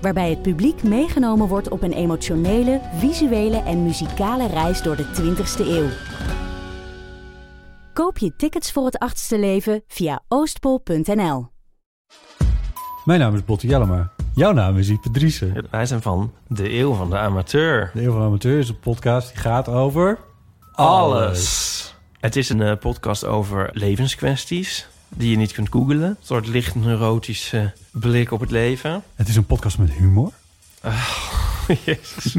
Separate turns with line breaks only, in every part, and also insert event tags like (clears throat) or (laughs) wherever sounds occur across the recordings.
waarbij het publiek meegenomen wordt op een emotionele, visuele en muzikale reis door de 20ste eeuw. Koop je tickets voor het achtste leven via oostpol.nl.
Mijn naam is Botte Jellema. Jouw naam is Ipe Driessen.
Wij zijn van De Eeuw van de Amateur.
De Eeuw van de Amateur is een podcast die gaat over...
Alles. Het is een eh, podcast over levenskwesties die je niet kunt googlen. Een soort licht neurotische blik op het leven.
Het is een podcast met humor. (laughs)
Jezus.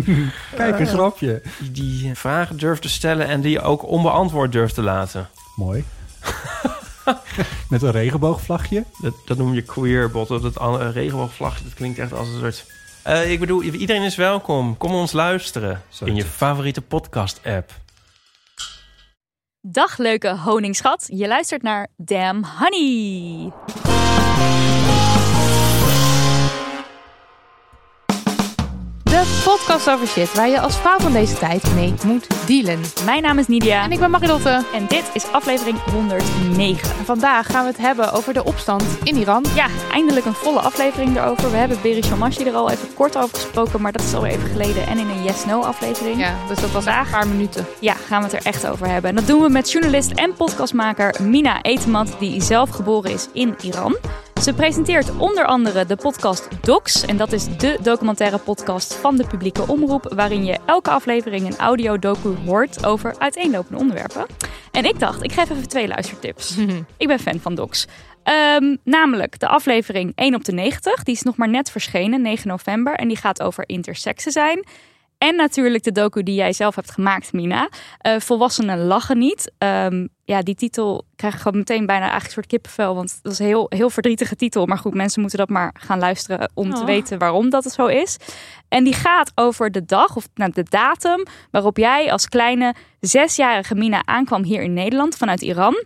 Kijk, een grapje.
Die, die vragen durft te stellen en die je ook onbeantwoord durft te laten.
Mooi. met een regenboogvlagje.
Dat, dat noem je queerbotten. Dat uh, regenboogvlagje, dat klinkt echt als een soort... Uh, ik bedoel, iedereen is welkom. Kom ons luisteren in je favoriete podcast-app.
Dag leuke honingschat. Je luistert naar Damn Honey.
De podcast over shit waar je als vrouw van deze tijd mee moet dealen.
Mijn naam is Nidia.
En ik ben Marilotte.
En dit is aflevering 109.
En vandaag gaan we het hebben over de opstand in Iran.
Ja, eindelijk een volle aflevering erover. We hebben Beri Shamashi er al even kort over gesproken, maar dat is alweer even geleden. En in een Yes-No aflevering.
Ja, dus dat was een paar minuten.
Ja, gaan we het er echt over hebben. En dat doen we met journalist en podcastmaker Mina Etemat, die zelf geboren is in Iran. Ze presenteert onder andere de podcast Docs. En dat is de documentaire podcast van de publieke omroep. Waarin je elke aflevering een audio-docu hoort over uiteenlopende onderwerpen. En ik dacht, ik geef even twee luistertips. (laughs) ik ben fan van Docs. Um, namelijk de aflevering 1 op de 90. Die is nog maar net verschenen, 9 november. En die gaat over intersexen zijn. En natuurlijk de docu die jij zelf hebt gemaakt, Mina. Uh, volwassenen lachen niet. Um, ja, die titel krijg ik gewoon meteen bijna eigenlijk een soort kippenvel. Want dat is een heel, heel verdrietige titel. Maar goed, mensen moeten dat maar gaan luisteren om oh. te weten waarom dat het zo is. En die gaat over de dag, of nou, de datum, waarop jij als kleine zesjarige Mina aankwam hier in Nederland vanuit Iran.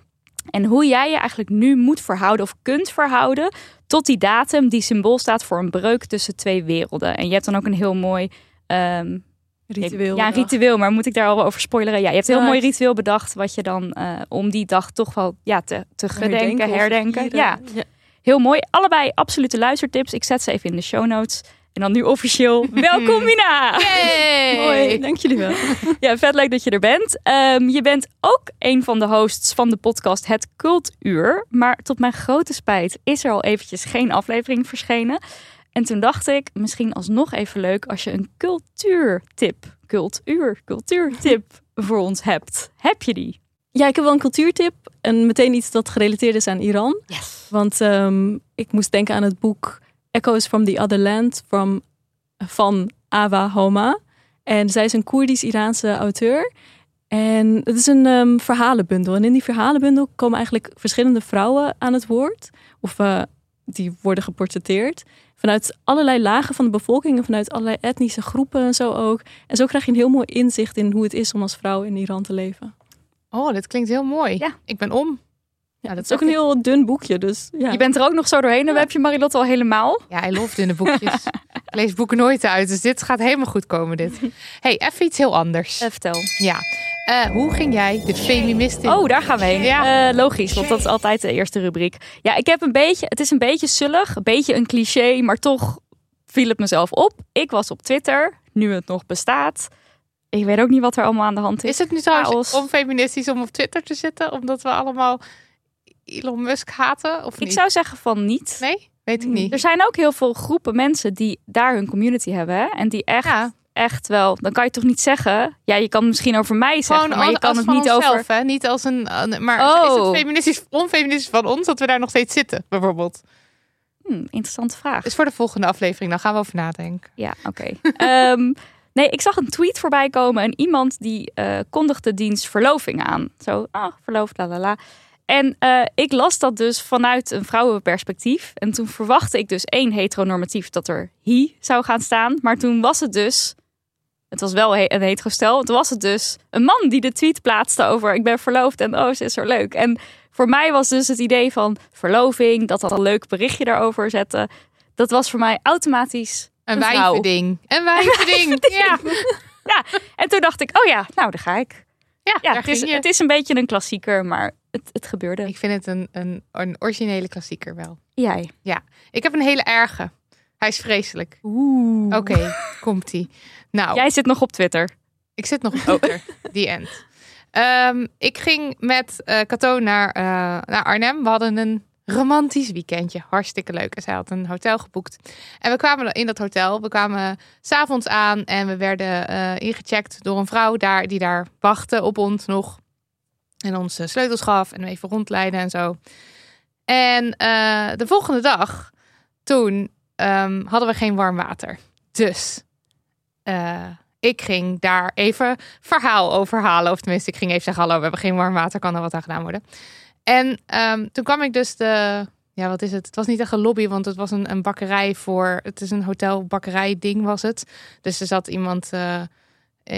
En hoe jij je eigenlijk nu moet verhouden of kunt verhouden tot die datum die symbool staat voor een breuk tussen twee werelden. En je hebt dan ook een heel mooi Um,
ritueel.
Ja, een ritueel, maar moet ik daar al over spoileren? Ja, je hebt een heel mooi ritueel bedacht wat je dan uh, om die dag toch wel ja, te, te gedenken, herdenken. Ja. ja. heel mooi. Allebei absolute luistertips. Ik zet ze even in de show notes. En dan nu officieel, (laughs) welkom Mina! Mooi, (laughs) dank jullie wel. (laughs) ja, vet leuk dat je er bent. Um, je bent ook een van de hosts van de podcast Het Cultuur. Maar tot mijn grote spijt is er al eventjes geen aflevering verschenen. En toen dacht ik, misschien alsnog even leuk als je een cultuurtip, cultuur, cultuurtip (laughs) voor ons hebt. Heb je die?
Ja, ik heb wel een cultuurtip. En meteen iets dat gerelateerd is aan Iran.
Yes.
Want um, ik moest denken aan het boek Echoes from the Other Land from, van Awa Homa. En zij is een Koerdisch-Iraanse auteur. En het is een um, verhalenbundel. En in die verhalenbundel komen eigenlijk verschillende vrouwen aan het woord. Of uh, die worden geportretteerd vanuit allerlei lagen van de bevolking en vanuit allerlei etnische groepen en zo ook. En zo krijg je een heel mooi inzicht in hoe het is om als vrouw in Iran te leven.
Oh, dit klinkt heel mooi. Ja. Ik ben om.
Ja, dat is ook een heel dun boekje, dus ja.
Je bent er ook nog zo doorheen, dan heb je Marilotte al helemaal.
Ja, hij loft dunne boekjes. (laughs) lees boeken nooit uit, dus dit gaat helemaal goed komen, dit. (laughs) hey, even iets heel anders.
Uh, vertel.
Ja, uh, hoe ging jij de feminist in?
Oh, daar gaan we heen. Ja. Uh, logisch, want dat is altijd de eerste rubriek. Ja, ik heb een beetje, het is een beetje zullig, een beetje een cliché, maar toch viel het mezelf op. Ik was op Twitter, nu het nog bestaat. Ik weet ook niet wat er allemaal aan de hand is.
Is het nu trouwens onfeministisch om op Twitter te zitten, omdat we allemaal Elon Musk haten? Of
ik zou zeggen van niet.
Nee, weet ik niet.
Er zijn ook heel veel groepen mensen die daar hun community hebben hè? en die echt ja echt wel. Dan kan je toch niet zeggen. Ja, je kan misschien over mij zeggen, maar je kan het niet over.
Hè? Niet als een. Maar oh. is het oh. feministisch, onfeministisch van ons dat we daar nog steeds zitten, bijvoorbeeld?
Hmm, interessante vraag.
Is voor de volgende aflevering. Dan gaan we over nadenken.
Ja, oké. Ehm, nee, ik zag een tweet voorbij komen en iemand die uh, kondigde diens verloving aan. Zo, ah, verloofd, la la la. En uh, ik las dat dus vanuit een vrouwenperspectief. En toen verwachtte ik dus één heteronormatief dat er he zou gaan staan. Maar toen was het dus Het was wel een hetero stel. Toen was het dus een man die de tweet plaatste over ik ben verloofd en oh, ze is er leuk. En voor mij was dus het idee van verloving, dat dat een leuk berichtje daarover zetten. Dat was voor mij automatisch
Een
Een
wijvending. Een (laughs) wijvending. ja.
En toen dacht ik, oh ja, nou daar ga ik.
Ja,
Ja,
daar
het is, het is een beetje een klassieker, maar het, het gebeurde.
Ik vind het een, een, een originele klassieker wel.
Jij.
Ik heb een hele erge. Hij is vreselijk.
Oeh.
Oké, (laughs) komt-ie. Nou,
Jij zit nog op Twitter.
ik zit nog op Twitter. Die end. Ehm, ik ging met eh Cato naar, eh, naar Arnhem. We hadden een romantisch weekendje. Hartstikke leuk. En zij had een hotel geboekt. En we kwamen in dat hotel. We kwamen s'avonds aan en we werden eh, ingecheckt door een vrouw daar die daar wachtte op ons nog. En ons eh, sleutels gaf en even rondleiden en zo. En eh, de volgende dag, toen ehm, hadden we geen warm water. Dus eh, ik ging daar even verhaal over halen. Of tenminste, ik ging even zeggen: Hallo, we hebben geen warm water, kan er wat aan gedaan worden? En ehm, toen kwam ik dus de. Ja, wat is het? Het was niet echt een lobby, want het was een, een bakkerij voor. Het is een hotel-bakkerij-ding, was het. Dus er zat iemand,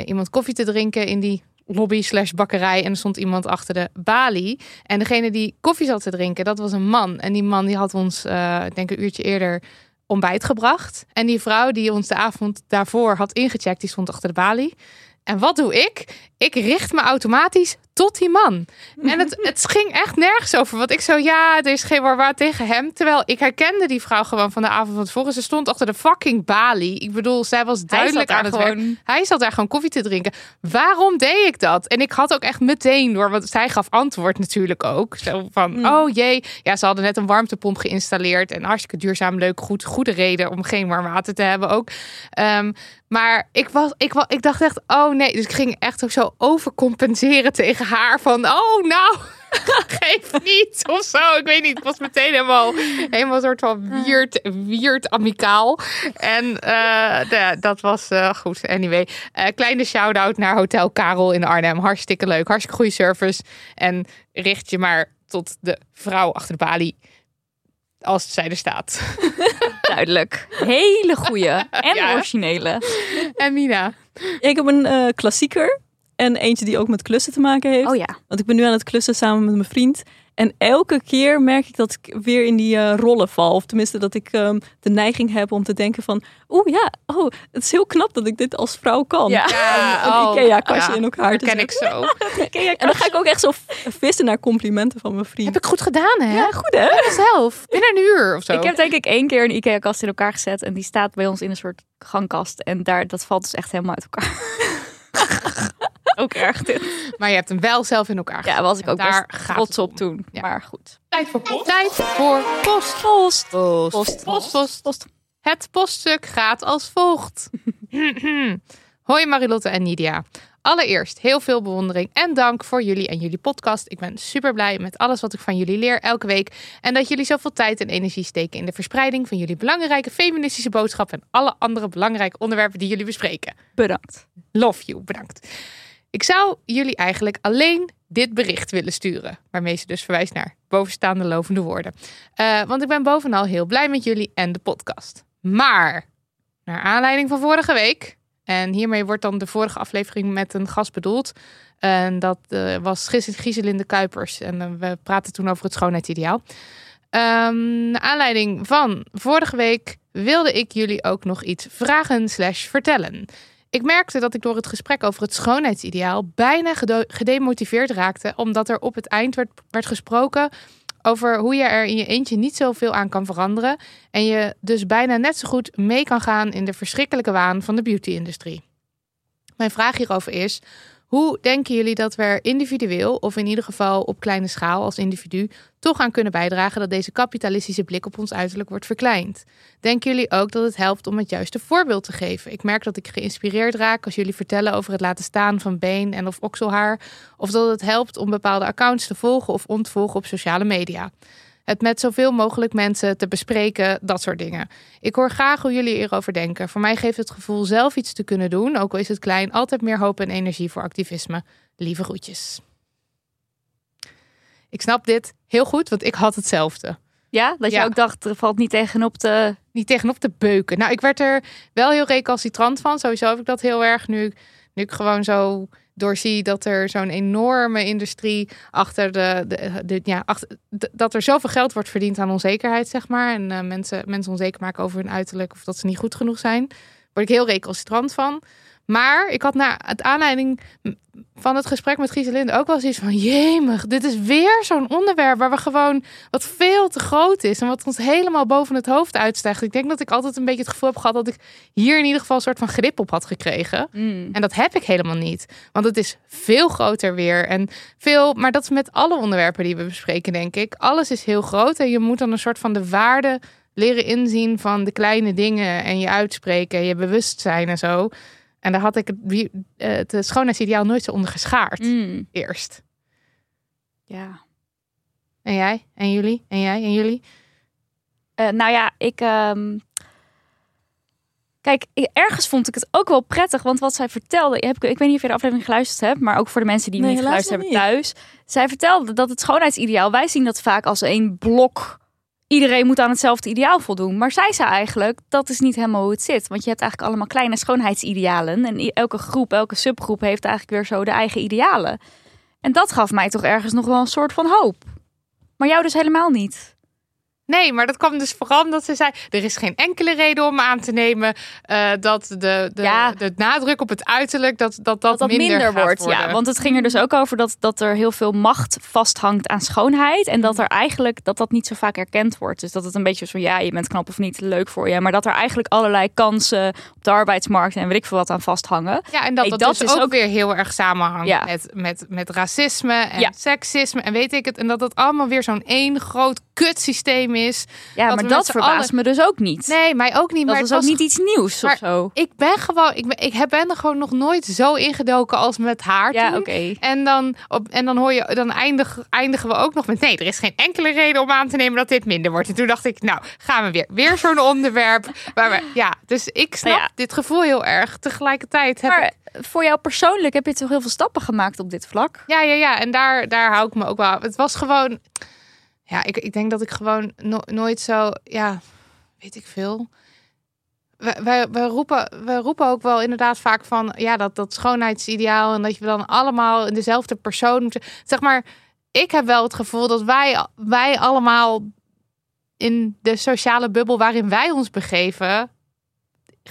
iemand koffie te drinken in die lobby slash bakkerij. En er stond iemand achter de balie. En degene die koffie zat te drinken, dat was een man. En die man die had ons, ik denk een uurtje eerder, ontbijt gebracht. En die vrouw die ons de avond daarvoor had ingecheckt, die stond achter de balie. En wat doe ik? Ik richt me automatisch tot die man. En het, (laughs) het ging echt nergens over. Want ik zo, ja, er is geen warwaar tegen hem. Terwijl ik herkende die vrouw gewoon van de avond van tevoren. Ze stond achter de fucking balie. Ik bedoel, zij was duidelijk aan het werk.
gewoon.
Hij zat daar gewoon koffie te drinken. Waarom deed ik dat? En ik had ook echt meteen door, want zij gaf antwoord natuurlijk ook. Zo van,
Hmm.
oh jee. Ja, ze hadden net een warmtepomp geïnstalleerd. En hartstikke duurzaam, leuk, goed. Goede reden om geen warm water te hebben ook. Ehm, maar ik, was, ik, was, ik dacht echt, oh nee. Dus ik ging echt ook zo overcompenseren tegen haar. Van, oh nou, (laughs) geef niet of zo. Ik weet niet. Ik was meteen helemaal, helemaal een soort van weird, weird amicaal. En eh, de- dat was eh, goed. Anyway, eh, kleine shout-out naar Hotel Karel in Arnhem. Hartstikke leuk. Hartstikke goede service. En richt je maar tot de vrouw achter de balie. Als zij er staat. (laughs)
Duidelijk. Hele goeie (laughs) en
Ja.
originele.
En Mina.
Ik heb een klassieker en eentje die ook met klussen te maken heeft.
Oh ja.
Want ik ben nu aan het klussen samen met mijn vriend. En elke keer merk ik dat ik weer in die eh, rollen val. Of tenminste dat ik ehm, de neiging heb om te denken van... Oeh ja, oh, het is heel knap dat ik dit als vrouw kan.
Ja.
Ja,
Een
oh,
Ikea-kastje
ja,
in elkaar
Dat
te
ken ik zo. (laughs)
En dan ga ik ook echt zo vissen naar complimenten van mijn vriend.
Heb ik goed gedaan, hè?
Ja, goed hè?
Zelf. Binnen een uur of zo.
Ik heb denk ik één keer een IKEA-kast in elkaar gezet. En die staat bij ons in een soort gangkast. En daar, dat valt dus echt helemaal uit elkaar. (laughs) (laughs) ook erg dit.
Maar je hebt hem wel zelf in elkaar
Ja, was ik ook
daar
best trots op toen.
Ja.
Maar goed.
Tijd voor post. Tijd voor post.
Post.
Post.
Post.
Post. Post. Post. Het poststuk gaat als volgt. (laughs) Hoi Marilotte en Nidia. Allereerst heel veel bewondering en dank voor jullie en jullie podcast. Ik ben super blij met alles wat ik van jullie leer elke week. En dat jullie zoveel tijd en energie steken in de verspreiding van jullie belangrijke feministische boodschap en alle andere belangrijke onderwerpen die jullie bespreken.
Bedankt.
Love you, bedankt. Ik zou jullie eigenlijk alleen dit bericht willen sturen. Waarmee ze dus verwijst naar bovenstaande lovende woorden. Eh, want ik ben bovenal heel blij met jullie en de podcast. Maar, naar aanleiding van vorige week... en hiermee wordt dan de vorige aflevering met een gast bedoeld... en dat eh, was Gis- Gieselinde Kuipers. En eh, we praten toen over het schoonheidsideaal. Ehm naar aanleiding van vorige week wilde ik jullie ook nog iets vragen slash vertellen. Ik merkte dat ik door het gesprek over het schoonheidsideaal bijna gedemotiveerd raakte, omdat er op het eind werd, werd gesproken over hoe je er in je eentje niet zoveel aan kan veranderen en je dus bijna net zo goed mee kan gaan in de verschrikkelijke waan van de beauty-industrie. Mijn vraag hierover is: hoe denken jullie dat we er individueel, of in ieder geval op kleine schaal als individu, toch aan kunnen bijdragen dat deze kapitalistische blik op ons uiterlijk wordt verkleind? Denken jullie ook dat het helpt om het juiste voorbeeld te geven? Ik merk dat ik geïnspireerd raak als jullie vertellen over het laten staan van been en of okselhaar. Of dat het helpt om bepaalde accounts te volgen of ontvolgen op sociale media. Het met zoveel mogelijk mensen te bespreken, dat soort dingen. Ik hoor graag hoe jullie hierover denken. Voor mij geeft het gevoel zelf iets te kunnen doen, ook al is het klein, altijd meer hoop en energie voor activisme. Lieve groetjes. Ik snap dit heel goed, want ik had hetzelfde.
Ja, dat je
Ja.
ook dacht, er valt niet tegenop te...
niet tegenop te beuken. Nou, ik werd er wel heel recalcitrant van. Sowieso heb ik dat heel erg nu, nu ik gewoon zo doorzie dat er zo'n enorme industrie achter de, de, ja, achter, dat er zoveel geld wordt verdiend aan onzekerheid, zeg maar. En eh, mensen, mensen onzeker maken over hun uiterlijk of dat ze niet goed genoeg zijn. Word ik heel recalcitrant van. Maar ik had na het aanleiding van het gesprek met Gieselinde ook wel zoiets van... Jemig, dit is weer zo'n onderwerp waar we gewoon... wat veel te groot is en wat ons helemaal boven het hoofd uitstijgt. Ik denk dat ik altijd een beetje het gevoel heb gehad... dat ik hier in ieder geval een soort van grip op had gekregen.
Mm.
En dat heb ik helemaal niet. Want het is veel groter weer. En veel, maar dat is met alle onderwerpen die we bespreken, denk ik. Alles is heel groot. En je moet dan een soort van de waarde leren inzien van de kleine dingen. En je uitspreken, je bewustzijn en zo. En daar had ik het, eh, het schoonheidsideaal nooit zo onder geschaard.
Mm.
Eerst.
Ja.
En jij? En jullie? En jij? En jullie?
Eh, nou ja, ik. ehm, Kijk, ergens vond ik het ook wel prettig, want wat zij vertelde, heb, ik ik weet niet of je de aflevering geluisterd hebt, maar ook voor de mensen die
Nee,
niet geluisterd hebben thuis. Zij vertelde dat het schoonheidsideaal, wij zien dat vaak als één blok. Iedereen moet aan hetzelfde ideaal voldoen. Maar zij zei eigenlijk, dat is niet helemaal hoe het zit. Want je hebt eigenlijk allemaal kleine schoonheidsidealen. En elke groep, elke subgroep heeft eigenlijk weer zo de eigen idealen. En dat gaf mij toch ergens nog wel een soort van hoop. Maar jou dus helemaal niet.
Nee, maar dat kwam dus vooral omdat ze zei... er is geen enkele reden om aan te nemen... eh, dat de, de,
Ja.
de nadruk op het uiterlijk... dat dat, dat,
dat dat minder, wordt. Ja, want het ging er dus ook over dat, dat er heel veel macht vasthangt aan schoonheid. En dat er eigenlijk dat dat niet zo vaak erkend wordt. Dus dat het een beetje zo ja, je bent knap of niet, leuk voor je. Maar dat er eigenlijk allerlei kansen op de arbeidsmarkt en weet ik veel wat aan vasthangen.
Ja, en dat
Hey,
dat,
dat
dus
is
ook,
ook-
weer heel erg samenhangt
Ja.
met, met, met racisme en
Ja.
seksisme en weet ik het. En dat het allemaal weer zo'n één groot kutsysteem is.
Ja, maar dat verbaast me dus ook niet.
Nee, mij ook niet.
dat
maar
is
het
ook
was
niet iets nieuws
maar-
of zo.
Ik ben gewoon, ik ben, ik heb- ben er gewoon nog nooit zo ingedoken als met haar
Ja, oké.
En dan, op, en dan hoor je, dan eindig, eindigen we ook nog met nee, er is geen enkele reden om aan te nemen dat dit minder wordt. En toen dacht ik, nou, gaan we weer. Weer zo'n (laughs) onderwerp. Waar we, ja, dus ik snap
Nou ja.
dit gevoel heel erg. Tegelijkertijd heb ik
Maar voor jou persoonlijk heb je toch heel veel stappen gemaakt op dit vlak?
Ja, ja, ja. En daar, daar hou ik me ook wel. Het was gewoon. Ja, ik, ik denk dat ik gewoon no- nooit zo. Ja, weet ik veel. Wij, wij, roepen, wij roepen ook wel inderdaad vaak van. Ja, dat, dat schoonheidsideaal. En dat je dan allemaal in dezelfde persoon moet. Zeg maar. Ik heb wel het gevoel dat wij, wij allemaal. in de sociale bubbel waarin wij ons begeven.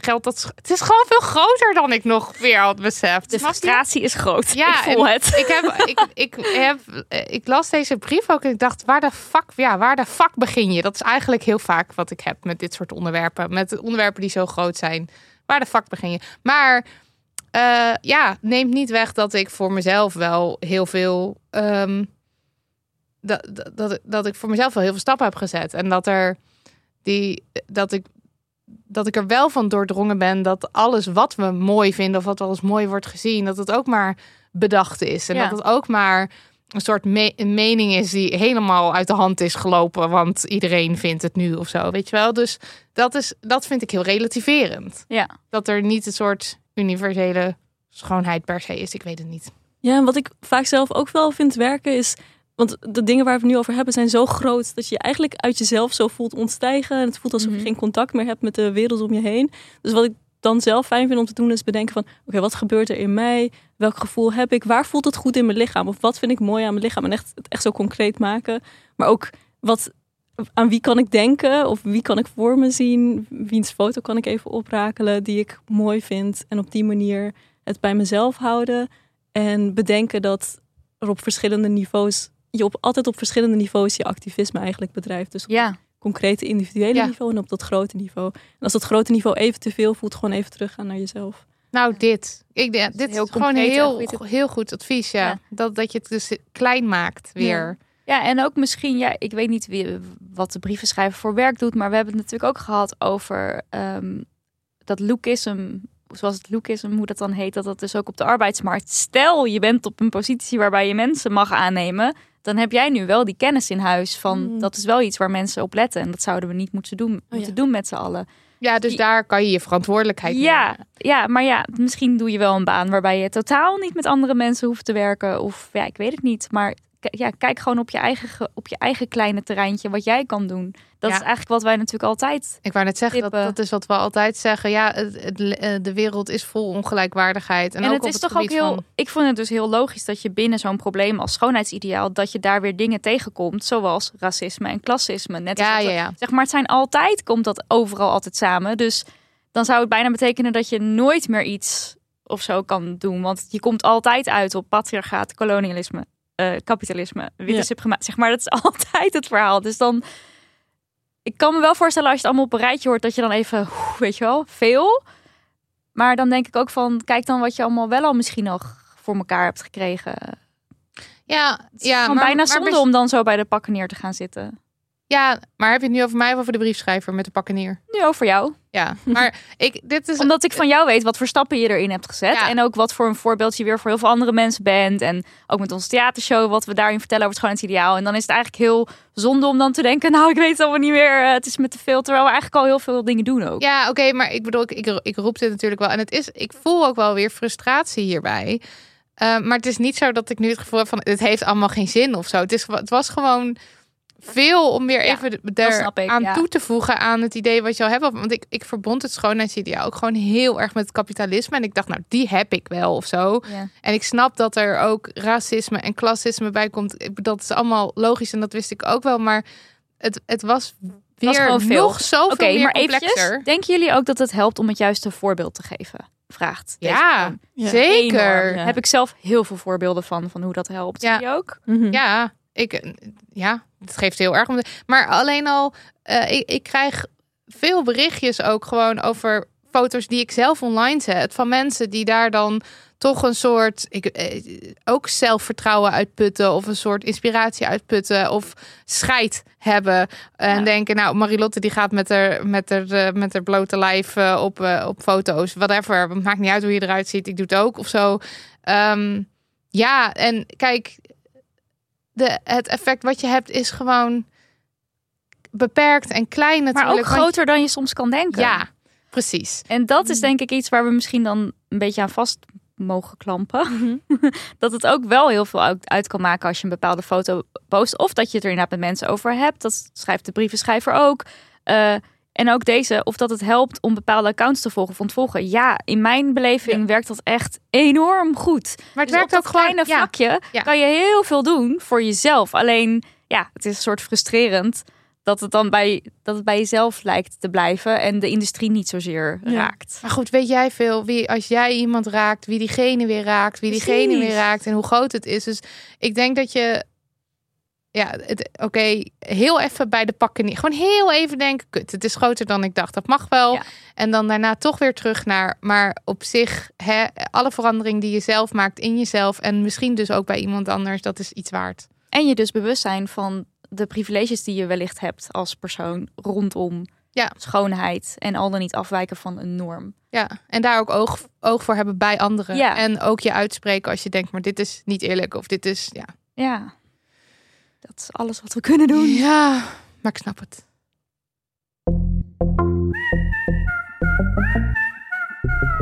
Geldt dat. Het is gewoon veel groter dan ik nog weer had beseft.
De frustratie is groot.
Ja,
ik voel het.
Ik, heb, ik, ik, heb, ik las deze brief ook en ik dacht, waar de fuck, ja, waar de fuck begin je? Dat is eigenlijk heel vaak wat ik heb met dit soort onderwerpen. Met onderwerpen die zo groot zijn. Waar de fuck begin je? Maar eh, ja, neemt niet weg dat ik voor mezelf wel heel veel... ehm, dat, dat, dat, dat ik voor mezelf wel heel veel stappen heb gezet. En dat er die, dat ik dat ik er wel van doordrongen ben dat alles wat we mooi vinden of wat als mooi wordt gezien, dat het ook maar bedacht is. En
Ja.
dat het ook maar een soort me- een mening is die helemaal uit de hand is gelopen, want iedereen vindt het nu of zo, weet je wel. Dus dat, is, dat vind ik heel relativerend.
Ja.
Dat er niet een soort universele schoonheid per se is. Ik weet het niet.
Ja, en wat ik vaak zelf ook wel vind werken is. Want de dingen waar we het nu over hebben zijn zo groot dat je je eigenlijk uit jezelf zo voelt ontstijgen. En het voelt alsof
Mhm.
je geen contact meer hebt met de wereld om je heen. Dus wat ik dan zelf fijn vind om te doen is bedenken van... Oké, wat gebeurt er in mij? Welk gevoel heb ik? Waar voelt het goed in mijn lichaam? Of wat vind ik mooi aan mijn lichaam? En echt, het echt zo concreet maken. Maar ook wat, aan wie kan ik denken? Of wie kan ik voor me zien? Wiens foto kan ik even oprakelen die ik mooi vind? En op die manier het bij mezelf houden. En bedenken dat er op verschillende niveaus, je op, altijd op verschillende niveaus je activisme eigenlijk bedrijft. Dus op
Ja.
het concrete individuele
Ja.
niveau en op dat grote niveau. En als dat grote niveau even te veel voelt, gewoon even teruggaan naar jezelf.
Nou, dit. Ik, denk dit
heel
is gewoon
concreet en
heel,
goed.
heel goed advies, ja.
Ja.
Dat, dat je het dus klein maakt weer.
Ja, en ook misschien, ja, ik weet niet wie, wat de brievenschrijver voor werk doet, maar we hebben het natuurlijk ook gehad over ehm, dat lookism, zoals het lookism, hoe dat dan heet, dat dat dus ook op de arbeidsmarkt. Stel, je bent op een positie waarbij je mensen mag aannemen, dan heb jij nu wel die kennis in huis van
Mm.
dat is wel iets waar mensen op letten en dat zouden we niet moeten doen, moeten doen met z'n allen.
Ja, dus
Die-
daar kan je je verantwoordelijkheid
Ja,
nemen.
ja, maar ja, misschien doe je wel een baan waarbij je totaal niet met andere mensen hoeft te werken. Of ja, ik weet het niet. Maar ja, kijk gewoon op je, eigen, ge- op je eigen kleine terreintje wat jij kan doen. Dat
Ja.
is eigenlijk wat wij natuurlijk altijd.
Ik wou net zeggen, dat, dat is wat we altijd zeggen. Ja, het, het, eh, de wereld is vol ongelijkwaardigheid. En,
En,
ook
het
op
is toch ook heel.
van-
Ik vond het dus heel logisch dat je binnen zo'n probleem als schoonheidsideaal. dat je daar weer dingen tegenkomt. Zoals racisme en klassisme. Net als
Ja, ja, ja.
Zeg maar, het zijn altijd, komt dat overal altijd samen. Dus dan zou het bijna betekenen dat je nooit meer iets of zo kan doen. Want je komt altijd uit op patriarchaat, kolonialisme, eh, kapitalisme, witte
Ja.
Zeg maar, dat is (laughs) altijd het verhaal. Dus dan, ik kan me wel voorstellen als je het allemaal op een rijtje hoort, dat je dan even, weet je wel, veel. Maar dan denk ik ook van, kijk dan wat je allemaal wel al misschien nog voor elkaar hebt gekregen.
Ja, ja maar,
bijna zonde om dan zo bij de pakken neer te gaan zitten.
Ja, maar heb je het nu over mij of over de briefschrijver met de pakkenier?
Nu over jou.
Ja, maar (laughs) ik, dit is...
Omdat ik van jou weet wat voor stappen je erin hebt gezet.
Ja.
En ook wat voor een voorbeeld je weer voor heel veel andere mensen bent. En ook met onze theatershow, wat we daarin vertellen over het schoonheidsideaal. En dan is het eigenlijk heel zonde om dan te denken, (laughs) nou ik weet het allemaal niet meer. eh, Het is met te veel. Terwijl we eigenlijk al heel veel dingen doen ook.
Ja, oké, maar ik bedoel, ik, ik, ik roep dit natuurlijk wel. En het is, ik voel ook wel weer frustratie hierbij. Eh, maar het is niet zo dat ik nu het gevoel heb van, het heeft allemaal geen zin of zo. Het, is, het was gewoon veel om weer even
ik,
aan
ja.
toe te voegen aan het idee wat je al hebt. Want ik, ik verbond het schoonheidsideaal ook gewoon heel erg met het kapitalisme. En ik dacht, nou, die heb ik wel of zo.
Ja.
En ik snap dat er ook racisme en klassisme bij komt. Dat is allemaal logisch en dat wist ik ook wel. Maar het, het was weer
was gewoon veel.
nog zoveel
Oké,
meer
maar
complexer.
eventjes. Denken jullie ook dat het helpt om het juiste voorbeeld te geven? Vraagt.
Ja, zeker.
Enorm.
Ja.
Heb ik zelf heel veel voorbeelden van, van hoe dat helpt.
Ja.
Jullie ook?
Mhm.
Ja, ik, ja, het geeft heel erg om. De, maar alleen al, eh, ik, ik krijg veel berichtjes ook gewoon over foto's die ik zelf online zet van mensen die daar dan toch een soort, ik, eh, ook zelfvertrouwen uitputten of een soort inspiratie uitputten of scheid hebben en
Ja.
denken, nou Marilotte die gaat met haar met haar eh, met haar blote lijf eh, op eh, op foto's, whatever, het maakt niet uit hoe je eruit ziet, ik doe het ook of zo. Ehm, ja, en kijk, de, het effect wat je hebt is gewoon beperkt en klein
Maar
natuurlijk.
ook
want-
groter dan je soms kan denken.
Ja, precies.
En dat is denk ik iets waar we misschien dan een beetje aan vast mogen klampen.
Mhm. (laughs)
dat het ook wel heel veel uit, kan maken als je een bepaalde foto post. Of dat je het er inderdaad met mensen over hebt. Dat schrijft de brievenschrijver ook. Eh, en ook deze, of dat het helpt om bepaalde accounts te volgen of ontvolgen. Ja, in mijn beleving werkt dat echt enorm goed.
Maar het
Dus
werkt
op
ook
dat
gewoon.
kleine
ja.
vlakje
Ja.
kan je heel veel doen voor jezelf. Alleen, ja, het is een soort frustrerend dat het dan bij, dat het bij jezelf lijkt te blijven en de industrie niet zozeer
Ja.
raakt.
Maar goed, weet jij veel wie als jij iemand raakt, wie diegene weer raakt, wie diegene
Precies.
weer raakt en hoe groot het is. Dus ik denk dat je, ja, het- oké, heel even bij de pakken niet, gewoon heel even denken, kut, het is groter dan ik dacht. Dat mag wel.
Ja.
En dan daarna toch weer terug naar, maar op zich, hè, alle verandering die je zelf maakt in jezelf en misschien dus ook bij iemand anders, dat is iets waard.
En je dus bewust zijn van de privileges die je wellicht hebt als persoon rondom
Ja.
schoonheid en al dan niet afwijken van een norm.
Ja, en daar ook oog, oog voor hebben bij anderen.
Ja.
En ook je uitspreken als je denkt, maar dit is niet eerlijk of dit is, ja.
Ja, dat is alles wat we kunnen doen.
Ja, maar ik snap het.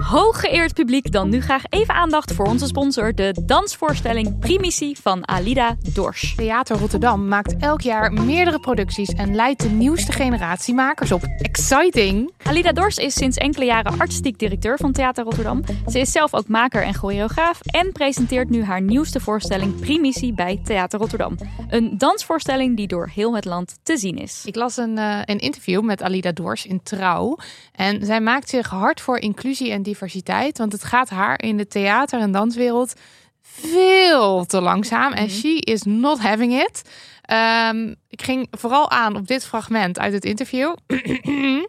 Hooggeëerd publiek, dan nu graag even aandacht voor onze sponsor, de dansvoorstelling Primitie van Alida Dorsch.
Theater Rotterdam maakt elk jaar meerdere producties en leidt de nieuwste generatie makers op. Exciting!
Alida Dors is sinds enkele jaren artistiek directeur van Theater Rotterdam. Ze is zelf ook maker en choreograaf en presenteert nu haar nieuwste voorstelling Primitie bij Theater Rotterdam. Een dansvoorstelling die door heel het land te zien is.
Ik las een, eh, een interview met Alida Dors in Trouw. En zij maakt zich hard voor inclusie en diversiteit. Want het gaat haar in de theater- en danswereld veel te langzaam. En she is not having it. Ehm, ik ging vooral aan op dit fragment uit het interview. (clears throat)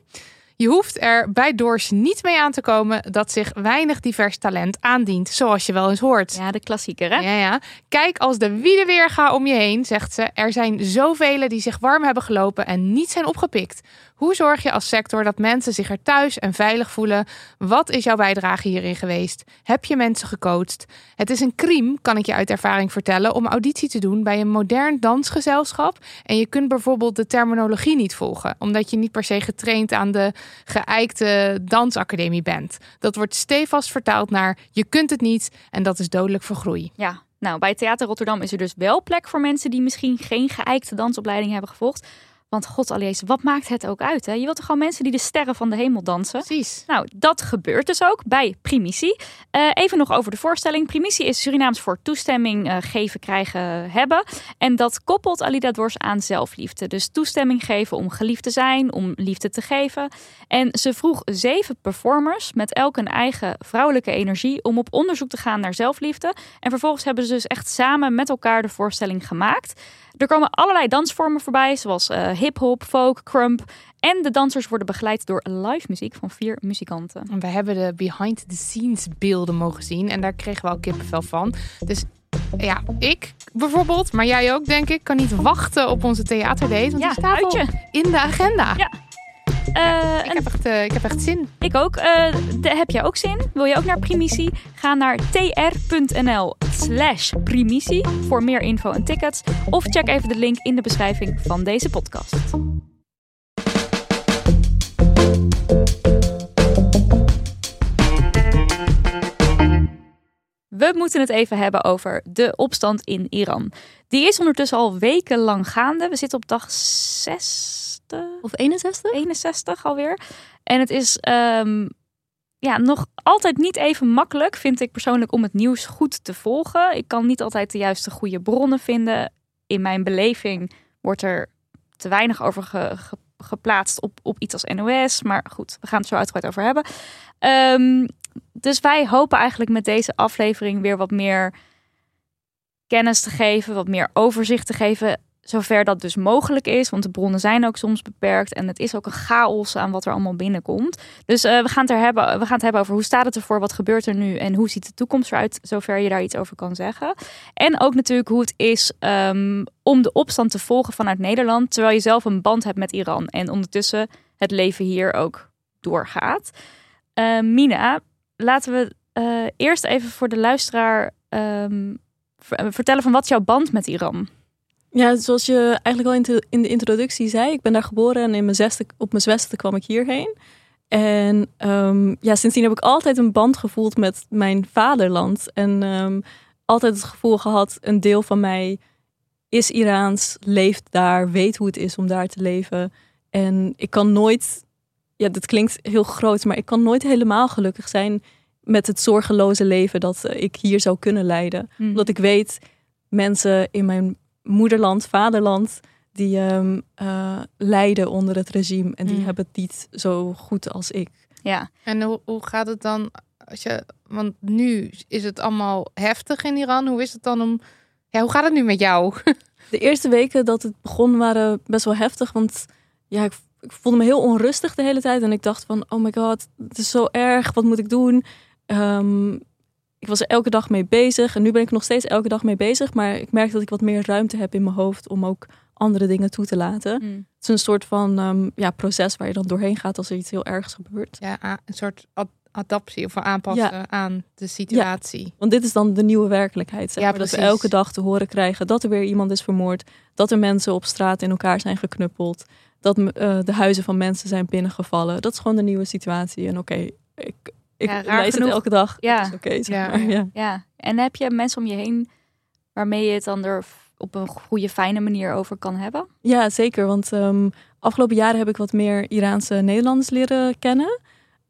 Je hoeft er bij Dors niet mee aan te komen dat zich weinig divers talent aandient, zoals je wel eens hoort.
Ja, de klassieker hè?
Ja, ja. Kijk als de wiede weer ga om je heen, zegt ze. Er zijn zoveel die zich warm hebben gelopen en niet zijn opgepikt. Hoe zorg je als sector dat mensen zich er thuis en veilig voelen? Wat is jouw bijdrage hierin geweest? Heb je mensen gecoacht? Het is een crime, kan ik je uit ervaring vertellen, om auditie te doen bij een modern dansgezelschap. En je kunt bijvoorbeeld de terminologie niet volgen, omdat je niet per se getraind aan de geëikte dansacademie bent. Dat wordt stevast vertaald naar je kunt het niet en dat is dodelijk voor groei.
Ja, nou, bij Theater Rotterdam is er dus wel plek voor mensen die misschien geen geëikte dansopleiding hebben gevolgd. Want god allies, wat maakt het ook uit? Hè? Je wilt toch gewoon mensen die de sterren van de hemel dansen?
Precies.
Nou, dat gebeurt dus ook bij Primitie. Uh, even nog over de voorstelling. Primitie is Surinaams voor toestemming uh, geven, krijgen, hebben. En dat koppelt Alida Dwars aan zelfliefde. Dus toestemming geven om geliefd te zijn, om liefde te geven. En ze vroeg zeven performers met elk een eigen vrouwelijke energie om op onderzoek te gaan naar zelfliefde. En vervolgens hebben ze dus echt samen met elkaar de voorstelling gemaakt. Er komen allerlei dansvormen voorbij, zoals uh, hip-hop, folk, crump. En de dansers worden begeleid door live muziek van vier muzikanten.
We hebben de behind the scenes beelden mogen zien en daar kregen we al kippenvel van. Dus ja, ik bijvoorbeeld, maar jij ook denk ik, kan niet wachten op onze theaterdate. Want
ja,
die staat al in de agenda.
Ja,
uh, ik, heb echt, uh, ik heb echt zin.
Ik ook. Uh, heb jij ook zin? Wil je ook naar Primitie? Ga naar tr.nl slash primitie voor meer info en tickets. Of check even de link in de beschrijving van deze podcast. We moeten het even hebben over de opstand in Iran. Die is ondertussen al wekenlang gaande. We zitten op dag 6
of 61?
61 alweer. En het is um, ja, nog altijd niet even makkelijk, vind ik persoonlijk, om het nieuws goed te volgen. Ik kan niet altijd de juiste goede bronnen vinden. In mijn beleving wordt er te weinig over ge, geplaatst op, op iets als NOS. Maar goed, we gaan het zo uitgebreid over hebben. Um, dus wij hopen eigenlijk met deze aflevering weer wat meer kennis te geven, wat meer overzicht te geven zover dat dus mogelijk is. Want de bronnen zijn ook soms beperkt. En het is ook een chaos aan wat er allemaal binnenkomt. Dus uh, we, gaan het er hebben, we gaan het hebben over hoe staat het ervoor? Wat gebeurt er nu? En hoe ziet de toekomst eruit? Zover je daar iets over kan zeggen. En ook natuurlijk hoe het is um, om de opstand te volgen vanuit Nederland. Terwijl je zelf een band hebt met Iran. En ondertussen het leven hier ook doorgaat. Uh, Mina, laten we uh, eerst even voor de luisteraar um, vertellen van wat jouw band met Iran?
Ja, zoals je eigenlijk al in de introductie zei, ik ben daar geboren en in mijn zesde, op mijn zesde kwam ik hierheen. En um, ja, sindsdien heb ik altijd een band gevoeld met mijn vaderland. En um, altijd het gevoel gehad, een deel van mij is Iraans, leeft daar, weet hoe het is om daar te leven. En ik kan nooit, ja, dat klinkt heel groot, maar ik kan nooit helemaal gelukkig zijn met het zorgeloze leven dat ik hier zou kunnen leiden. Mm. Omdat ik weet, mensen in mijn moederland, vaderland, die um, uh, lijden onder het regime. En die mm. hebben het niet zo goed als ik.
Ja.
En hoe, hoe gaat het dan als je, want nu is het allemaal heftig in Iran. Hoe is het dan om, ja, hoe gaat het nu met jou? (laughs)
De eerste weken dat het begon waren best wel heftig, want ja, ik, ik voelde me heel onrustig de hele tijd. En ik dacht van, oh my god, het is zo erg, wat moet ik doen? Um, ik was er elke dag mee bezig. En nu ben ik nog steeds elke dag mee bezig. Maar ik merk dat ik wat meer ruimte heb in mijn hoofd om ook andere dingen toe te laten. Mm. Het is een soort van um, ja, proces waar je dan doorheen gaat als er iets heel ergs gebeurt.
Ja, een soort adaptie of aanpassen aan de situatie. Ja,
want dit is dan de nieuwe werkelijkheid. Zeg ja, dat we elke dag te horen krijgen dat er weer iemand is vermoord. Dat er mensen op straat in elkaar zijn geknuppeld. Dat uh, de huizen van mensen zijn binnengevallen. Dat is gewoon de nieuwe situatie. En oké, ik, ik ja, lees genoeg. het elke dag. Ja. oké. Okay,
ja. Maar, ja. ja. En heb je mensen om je heen waarmee je het dan er op een goede, fijne manier over kan hebben?
Ja, zeker. Want um, afgelopen jaren heb ik wat meer Iraanse Nederlanders leren kennen.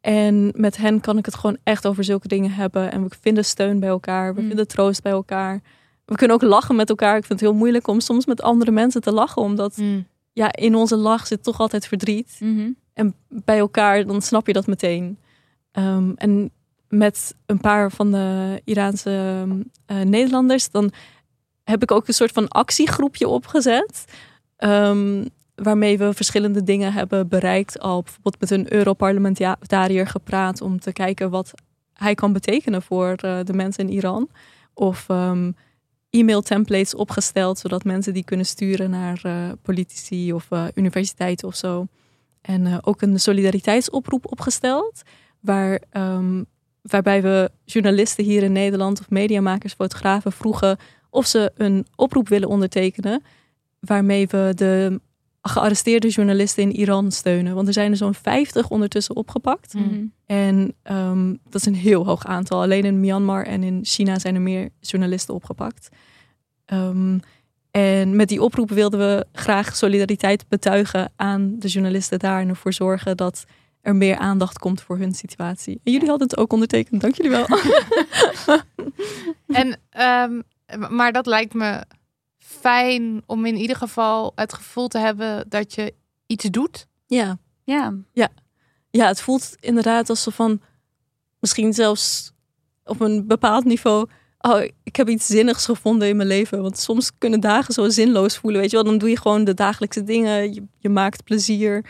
En met hen kan ik het gewoon echt over zulke dingen hebben. En we vinden steun bij elkaar. We mm. vinden troost bij elkaar. We kunnen ook lachen met elkaar. Ik vind het heel moeilijk om soms met andere mensen te lachen. Omdat mm. ja, in onze lach zit toch altijd verdriet. Mm -hmm. En bij elkaar, dan snap je dat meteen. Um, en met een paar van de Iraanse uh, Nederlanders, dan heb ik ook een soort van actiegroepje opgezet. Um, waarmee we verschillende dingen hebben bereikt. Al bijvoorbeeld met een Europarlementariër gepraat om te kijken wat hij kan betekenen voor uh, de mensen in Iran. Of e-mail templates opgesteld, zodat mensen die kunnen sturen naar uh, politici of uh, universiteiten of zo. En eh, ook een solidariteitsoproep opgesteld. Waar, ehm, waarbij we journalisten hier in Nederland of mediamakers, fotografen vroegen of ze een oproep willen ondertekenen. Waarmee we de gearresteerde journalisten in Iran steunen. Want er zijn er zo'n 50 ondertussen opgepakt.
Mhm.
En ehm, dat is een heel hoog aantal. Alleen in Myanmar en in China zijn er meer journalisten opgepakt. Ehm, en met die oproep wilden we graag solidariteit betuigen aan de journalisten daar. En ervoor zorgen dat er meer aandacht komt voor hun situatie. En jullie hadden het ook ondertekend. Dank jullie wel. (laughs)
En, ehm, maar dat lijkt me fijn om in ieder geval het gevoel te hebben dat je iets doet.
ja.
Ja,
ja, het voelt inderdaad alsof van misschien zelfs op een bepaald niveau. Oh, ik heb iets zinnigs gevonden in mijn leven. Want soms kunnen dagen zo zinloos voelen. Weet je wel, dan doe je gewoon de dagelijkse dingen. Je, je maakt plezier.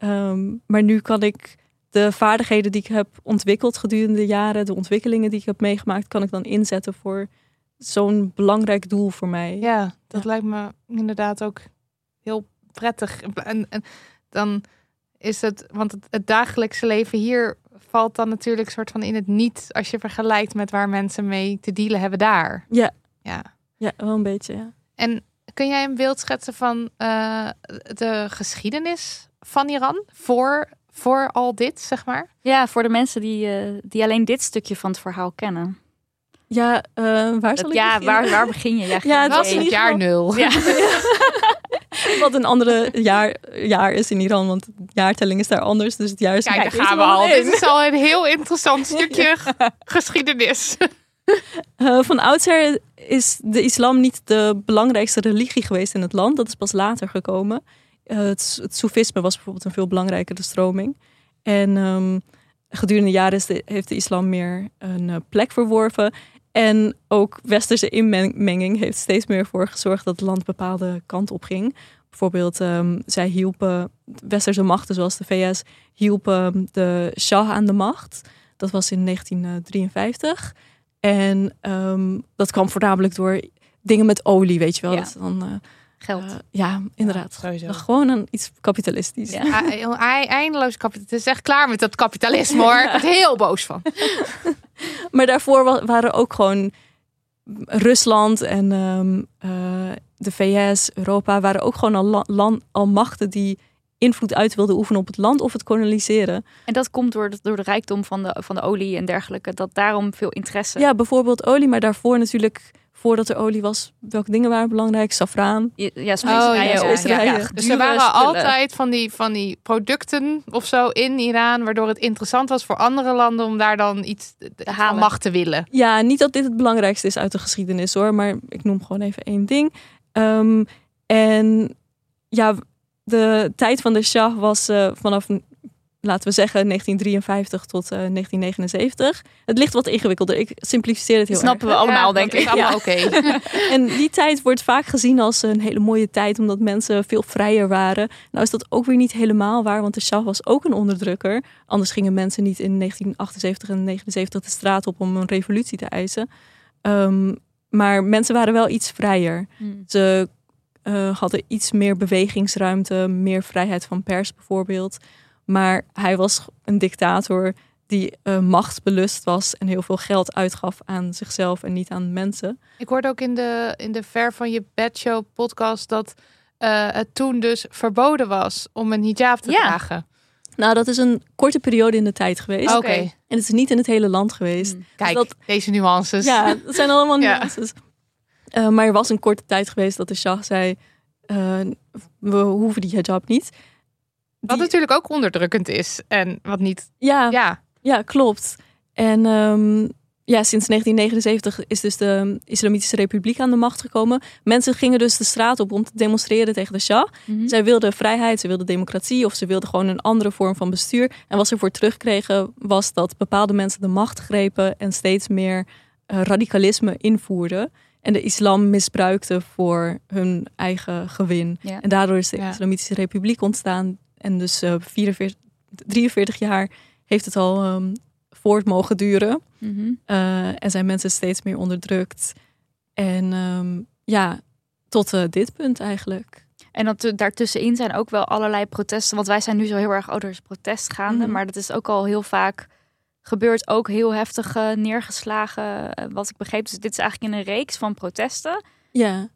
Ehm, maar nu kan ik de vaardigheden die ik heb ontwikkeld gedurende de jaren, de ontwikkelingen die ik heb meegemaakt, kan ik dan inzetten voor zo'n belangrijk doel voor mij.
Ja, dat
Ja.
lijkt me inderdaad ook heel prettig. En, en dan is het, want het, het dagelijkse leven hier valt dan natuurlijk soort van in het niet als je vergelijkt met waar mensen mee te dealen hebben daar.
Ja.
Ja.
Ja, wel een beetje. Ja.
En kun jij een beeld schetsen van eh, de geschiedenis van Iran voor, voor al dit, zeg maar?
ja voor de mensen die, eh, die alleen dit stukje van het verhaal kennen.
Ja, eh, waar zal
Dat-
ik
ja,
beginnen?
waar, waar begin je? Ja,
Ja, het
was in het jaar nul.
Ja. (laughs)
Wat een andere jaar, jaar is in Iran, want de jaartelling is daar anders. Dus het jaar is
Kijk, daar gaan we al. Dit is al een heel interessant (laughs) stukje geschiedenis.
Eh, van oudsher is de islam niet de belangrijkste religie geweest in het land. Dat is pas later gekomen. Eh, het, het soefisme was bijvoorbeeld een veel belangrijkere stroming. En ehm, gedurende de jaren is de- heeft de islam meer een eh, plek verworven. En ook westerse inmenging heeft steeds meer voor gezorgd dat het land bepaalde kant op ging. Bijvoorbeeld, ehm, zij hielpen westerse machten zoals de VS hielpen de Shah aan de macht. Dat was in 1953. En ehm, dat kwam voornamelijk door dingen met olie, weet je wel.
Ja.
Dat dan, eh,
Geld.
eh, ja, inderdaad. Gewoon een, iets kapitalistisch.
Ja.
Eindeloos kapitalisme. Het is echt klaar met dat kapitalisme hoor. (laughs) Ik word er heel boos van. (laughs)
Maar daarvoor wa- waren ook gewoon Rusland en ehm, eh, de VS, Europa, waren ook gewoon al machten die invloed uit wilden oefenen op het land of het koloniseren.
En dat komt door de, door de rijkdom van de, van de olie en dergelijke. Dat daarom veel interesse.
Ja, bijvoorbeeld olie, maar daarvoor natuurlijk, voordat er olie was, welke dingen waren belangrijk? Safraan.
Ja, ja, specerijen.
Oh, ja,
specerijen.
Ja,
Dus er waren
spullen.
altijd van die, van die producten of zo in Iran, waardoor het interessant was voor andere landen om daar dan iets
halen.
macht te willen.
Ja, niet dat dit het belangrijkste is uit de geschiedenis hoor, maar ik noem gewoon even één ding. Ehm, en ja, de tijd van de Shah was eh, vanaf, laten we zeggen, 1953 tot eh, 1979. Het ligt wat ingewikkelder. Ik simplificeer het heel
Dat snappen we allemaal,
Ja,
denk ik. Ja.
oké. (laughs)
En die tijd wordt vaak gezien als een hele mooie tijd, omdat mensen veel vrijer waren. Nou is dat ook weer niet helemaal waar, want de Shah was ook een onderdrukker. Anders gingen mensen niet in 1978 en 79 de straat op om een revolutie te eisen. Ehm, maar mensen waren wel iets vrijer.
Hmm.
Ze eh, hadden iets meer bewegingsruimte, meer vrijheid van pers bijvoorbeeld. Maar hij was een dictator die eh, machtsbelust was en heel veel geld uitgaf aan zichzelf en niet aan mensen.
Ik hoorde ook in de, in de Ver van je Bed Show podcast dat eh, het toen dus verboden was om een hijab te
Ja.
dragen.
Nou, dat is een korte periode in de tijd geweest.
Oké,
En het is niet in het hele land geweest.
Hmm.
kijk,
dat-
deze nuances.
Ja, dat zijn allemaal (laughs)
Ja.
nuances. Eh, maar er was een korte tijd geweest dat de Shah zei... we hoeven die hijab niet.
Wat
Die-
natuurlijk ook onderdrukkend is en wat niet.
ja,
Ja,
Ja, klopt. En ehm, ja, sinds 1979 is dus de Islamitische Republiek aan de macht gekomen. Mensen gingen dus de straat op om te demonstreren tegen de Shah.
Mhm.
Zij wilden vrijheid, ze wilden democratie of ze wilden gewoon een andere vorm van bestuur. En wat ze voor terugkregen was dat bepaalde mensen de macht grepen en steeds meer eh, radicalisme invoerden. En de islam misbruikten voor hun eigen gewin.
Ja.
En daardoor is de
Ja.
Islamitische Republiek ontstaan. En dus eh 44, 43 jaar heeft het al ehm, voort mogen duren.
Mhm.
Eh, en zijn mensen steeds meer onderdrukt. En ehm, ja, tot eh, dit punt eigenlijk.
En dat daartussenin zijn ook wel allerlei protesten. Want wij zijn nu zo heel erg, oh, er is protest gaande.
Mhm.
Maar dat is ook al heel vaak gebeurd. Ook heel heftig eh, neergeslagen, eh, wat ik begreep. Dus dit is eigenlijk in een reeks van protesten.
Ja,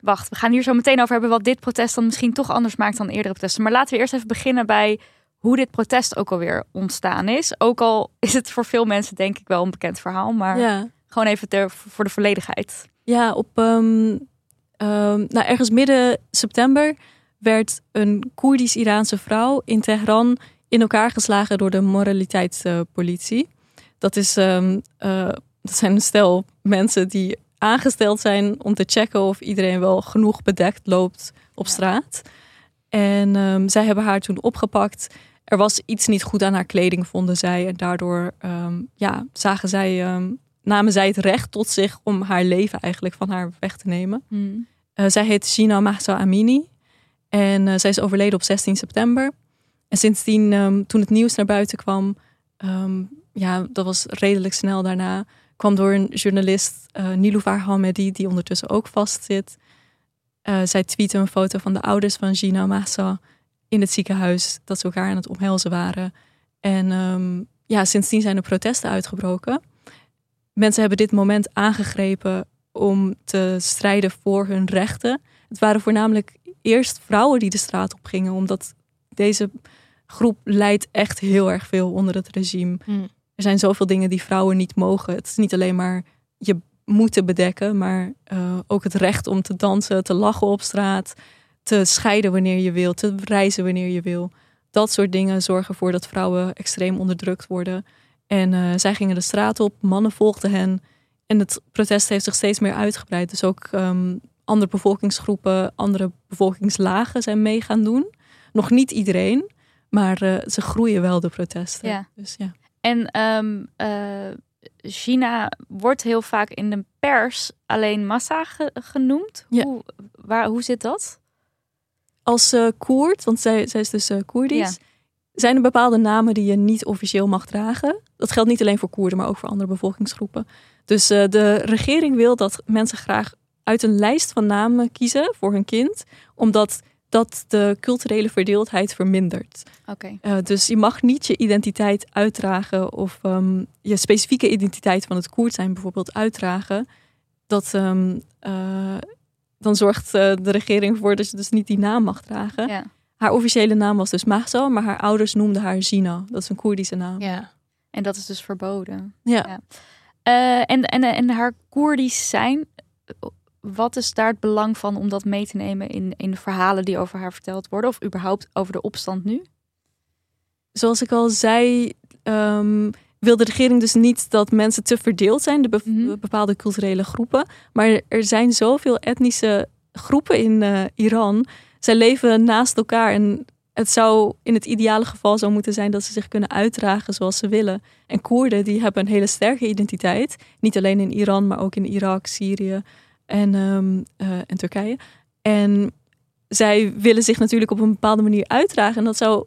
Wacht, we gaan hier zo meteen over hebben wat dit protest dan misschien toch anders maakt dan eerdere protesten. Maar laten we eerst even beginnen bij hoe dit protest ook alweer ontstaan is. Ook al is het voor veel mensen denk ik wel een bekend verhaal. Maar
ja.
gewoon even ter, voor de volledigheid.
Ja, op ehm, ehm, nou, ergens midden september werd een Koerdisch-Iraanse vrouw in Teheran in elkaar geslagen door de moraliteitspolitie. dat, is, ehm, eh, dat zijn een stel mensen die aangesteld zijn om te checken of iedereen wel genoeg bedekt loopt op straat. En ehm, zij hebben haar toen opgepakt. Er was iets niet goed aan haar kleding, vonden zij. En daardoor ehm, ja, zagen zij, ehm, namen zij het recht tot zich om haar leven eigenlijk van haar weg te nemen. Eh, zij heet Gina Mahsa Amini. En eh, zij is overleden op 16 september. En sindsdien, toen het nieuws naar buiten kwam, ja, dat was redelijk snel daarna, kwam door een journalist, eh Niloufer Hamedi, die ondertussen ook vastzit. Eh, zij tweette een foto van de ouders van Gina Mahsa in het ziekenhuis, dat ze elkaar aan het omhelzen waren. En ehm, ja, sindsdien zijn er protesten uitgebroken. Mensen hebben dit moment aangegrepen om te strijden voor hun rechten. Het waren voornamelijk eerst vrouwen die de straat op gingen, omdat deze groep leidt echt heel erg veel onder het regime.
Hmm.
Er zijn zoveel dingen die vrouwen niet mogen. Het is niet alleen maar je moeten bedekken, maar eh, ook het recht om te dansen, te lachen op straat, te scheiden wanneer je wil, te reizen wanneer je wil. Dat soort dingen zorgen ervoor dat vrouwen extreem onderdrukt worden. En eh, zij gingen de straat op, mannen volgden hen. En het protest heeft zich steeds meer uitgebreid. Dus ook ehm, andere bevolkingsgroepen, andere bevolkingslagen zijn mee gaan doen. Nog niet iedereen, maar eh, ze groeien wel, de protesten.
Ja.
Dus ja.
En ehm, eh, China wordt heel vaak in de pers alleen massa ge- genoemd.
Ja.
Hoe, waar, hoe zit dat?
Als eh Koerd, want zij, zij is dus eh Koerdisch,
Ja.
zijn er bepaalde namen die je niet officieel mag dragen. Dat geldt niet alleen voor Koerden, maar ook voor andere bevolkingsgroepen. Dus de regering wil dat mensen graag uit een lijst van namen kiezen voor hun kind, omdat dat de culturele verdeeldheid vermindert.
Oké.
Eh, dus je mag niet je identiteit uitdragen of ehm, je specifieke identiteit van het Koerd zijn bijvoorbeeld uitdragen. Dat, ehm, eh, dan zorgt eh, de regering ervoor dat je dus niet die naam mag dragen.
Ja.
Haar officiële naam was dus Mahsa, maar haar ouders noemden haar Gina. Dat is een Koerdische naam.
Ja.
En dat is dus verboden.
Ja.
Ja. En, en, en haar Koerdisch zijn, wat is daar het belang van om dat mee te nemen in, in de verhalen die over haar verteld worden? Of überhaupt over de opstand nu?
Zoals ik al zei, ehm, wil de regering dus niet dat mensen te verdeeld zijn, de be-
Mhm.
bepaalde culturele groepen. Maar er zijn zoveel etnische groepen in eh, Iran. Zij leven naast elkaar en het zou in het ideale geval zo moeten zijn dat ze zich kunnen uitdragen zoals ze willen. En Koerden die hebben een hele sterke identiteit, niet alleen in Iran, maar ook in Irak, Syrië en, ehm, eh, en Turkije. En zij willen zich natuurlijk op een bepaalde manier uitdragen en dat zou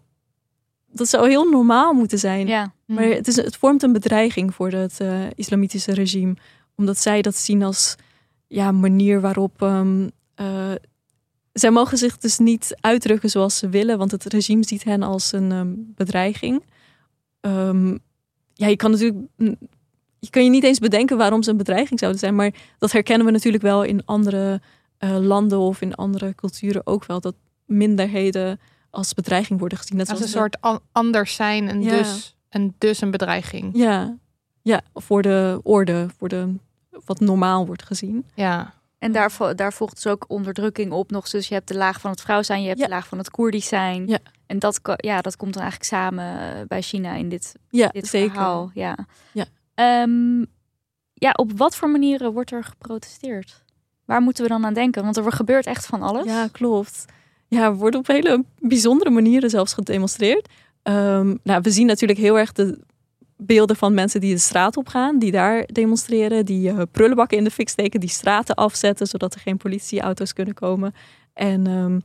dat zou heel normaal moeten zijn.
Ja.
Maar het, is, het vormt een bedreiging voor het eh, islamitische regime. Omdat zij dat zien als ja, manier waarop. ehm, eh, zij mogen zich dus niet uitdrukken zoals ze willen, want het regime ziet hen als een ehm, bedreiging. Ja, je kan natuurlijk. Je kan je niet eens bedenken waarom ze een bedreiging zouden zijn. Maar dat herkennen we natuurlijk wel in andere eh, landen of in andere culturen ook wel. Dat minderheden als bedreiging worden gezien. Net
Als een soort an- anders zijn en,
Ja.
dus, en dus een bedreiging.
Ja, ja, voor de orde, voor de, wat normaal wordt gezien.
Ja.
En daar, daar volgt dus ook onderdrukking op nog. Dus je hebt de laag van het vrouw zijn, je hebt
Ja.
de laag van het Koerdisch zijn.
Ja.
En dat, ja, dat komt dan eigenlijk samen eh, bij China in dit,
Ja,
dit
zeker.
verhaal. Ja.
Ja.
Ehm, ja, op wat voor manieren wordt er geprotesteerd? Waar moeten we dan aan denken? Want er gebeurt echt van alles.
Ja, klopt. Ja, er wordt op hele bijzondere manieren zelfs gedemonstreerd. Ehm, nou, we zien natuurlijk heel erg de beelden van mensen die de straat op gaan, die daar demonstreren, die eh, prullenbakken in de fik steken, die straten afzetten, zodat er geen politieauto's kunnen komen. En ehm,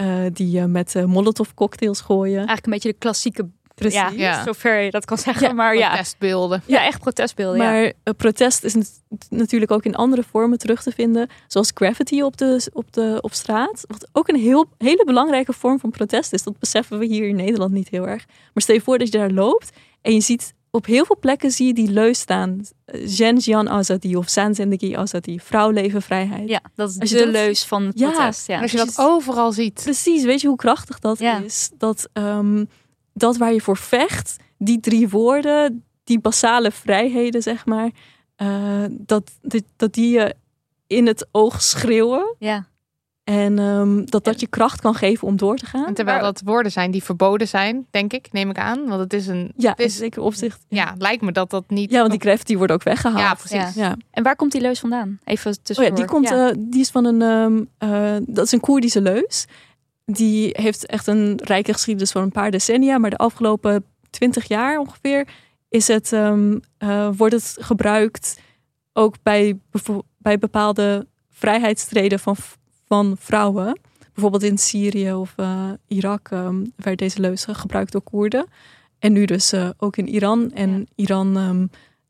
eh, die eh, met eh, molotov cocktails gooien.
Eigenlijk een beetje de klassieke
Precies.
Ja,
Ja.
zover je dat kan zeggen.
Ja,
maar ja,
Protestbeelden.
ja, echt protestbeelden. ja.
Maar eh, protest is nat- natuurlijk ook in andere vormen terug te vinden. Zoals graffiti op, de, op, de, op straat. Wat ook een heel, hele belangrijke vorm van protest is. Dat beseffen we hier in Nederland niet heel erg. Maar stel je voor dat je daar loopt en je ziet op heel veel plekken zie je die leus staan. Jen Jian Azadi of San Zendegi Azadi. Vrouw, leven, vrijheid.
Ja, dat is
Als je
de
dat-
leus van het
Ja.
protest. Ja.
Als je dat overal ziet.
Precies, weet je hoe krachtig dat
Ja.
is? Dat, ehm, dat waar je voor vecht, die drie woorden, die basale vrijheden, zeg maar, eh, dat, dat, dat die je in het oog schreeuwen.
Ja.
En ehm, dat dat je kracht kan geven om door te gaan.
En terwijl dat woorden zijn die verboden zijn, denk ik, neem ik aan. Want het is een.
Ja,
het
in
is,
zeker opzicht.
ja, lijkt me dat dat niet.
Ja, want die graffiti wordt ook weggehaald.
Ja, precies.
Ja.
Ja.
En waar komt die leus vandaan? Even
Oh
tussendoor.
ja, die, komt,
Ja.
eh, die is van een, ehm, eh, dat is een Koerdische leus. Die heeft echt een rijke geschiedenis van een paar decennia. Maar de afgelopen twintig jaar ongeveer is het, ehm, eh, wordt het gebruikt ook bij, bij bepaalde vrijheidsstreden van, van vrouwen. Bijvoorbeeld in Syrië of eh, Irak ehm, werd deze leus gebruikt door Koerden. En nu dus eh, ook in Iran. En
Ja.
Iran ehm,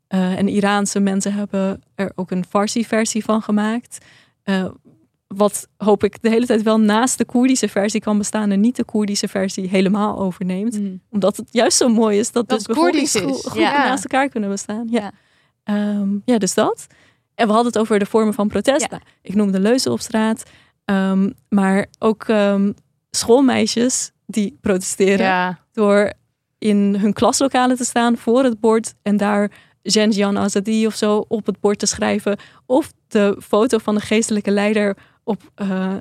eh, en Iraanse mensen hebben er ook een Farsi-versie van gemaakt. Wat hoop ik de hele tijd wel naast de Koerdische versie kan bestaan en niet de Koerdische versie helemaal overneemt.
Mm.
Omdat het juist zo mooi is dat,
Dat
de
het Koerdisch
Ja.
naast elkaar kunnen bestaan. Ja.
Ja.
Ja. ja, dus dat. En we hadden het over de vormen van protest.
Ja.
Ik noemde leuzen op straat. Ehm, maar ook ehm, schoolmeisjes die protesteren door in hun klaslokalen te staan voor het bord en daar Jen Azadi of zo op het bord te schrijven. Of de foto van de geestelijke leider op, eh,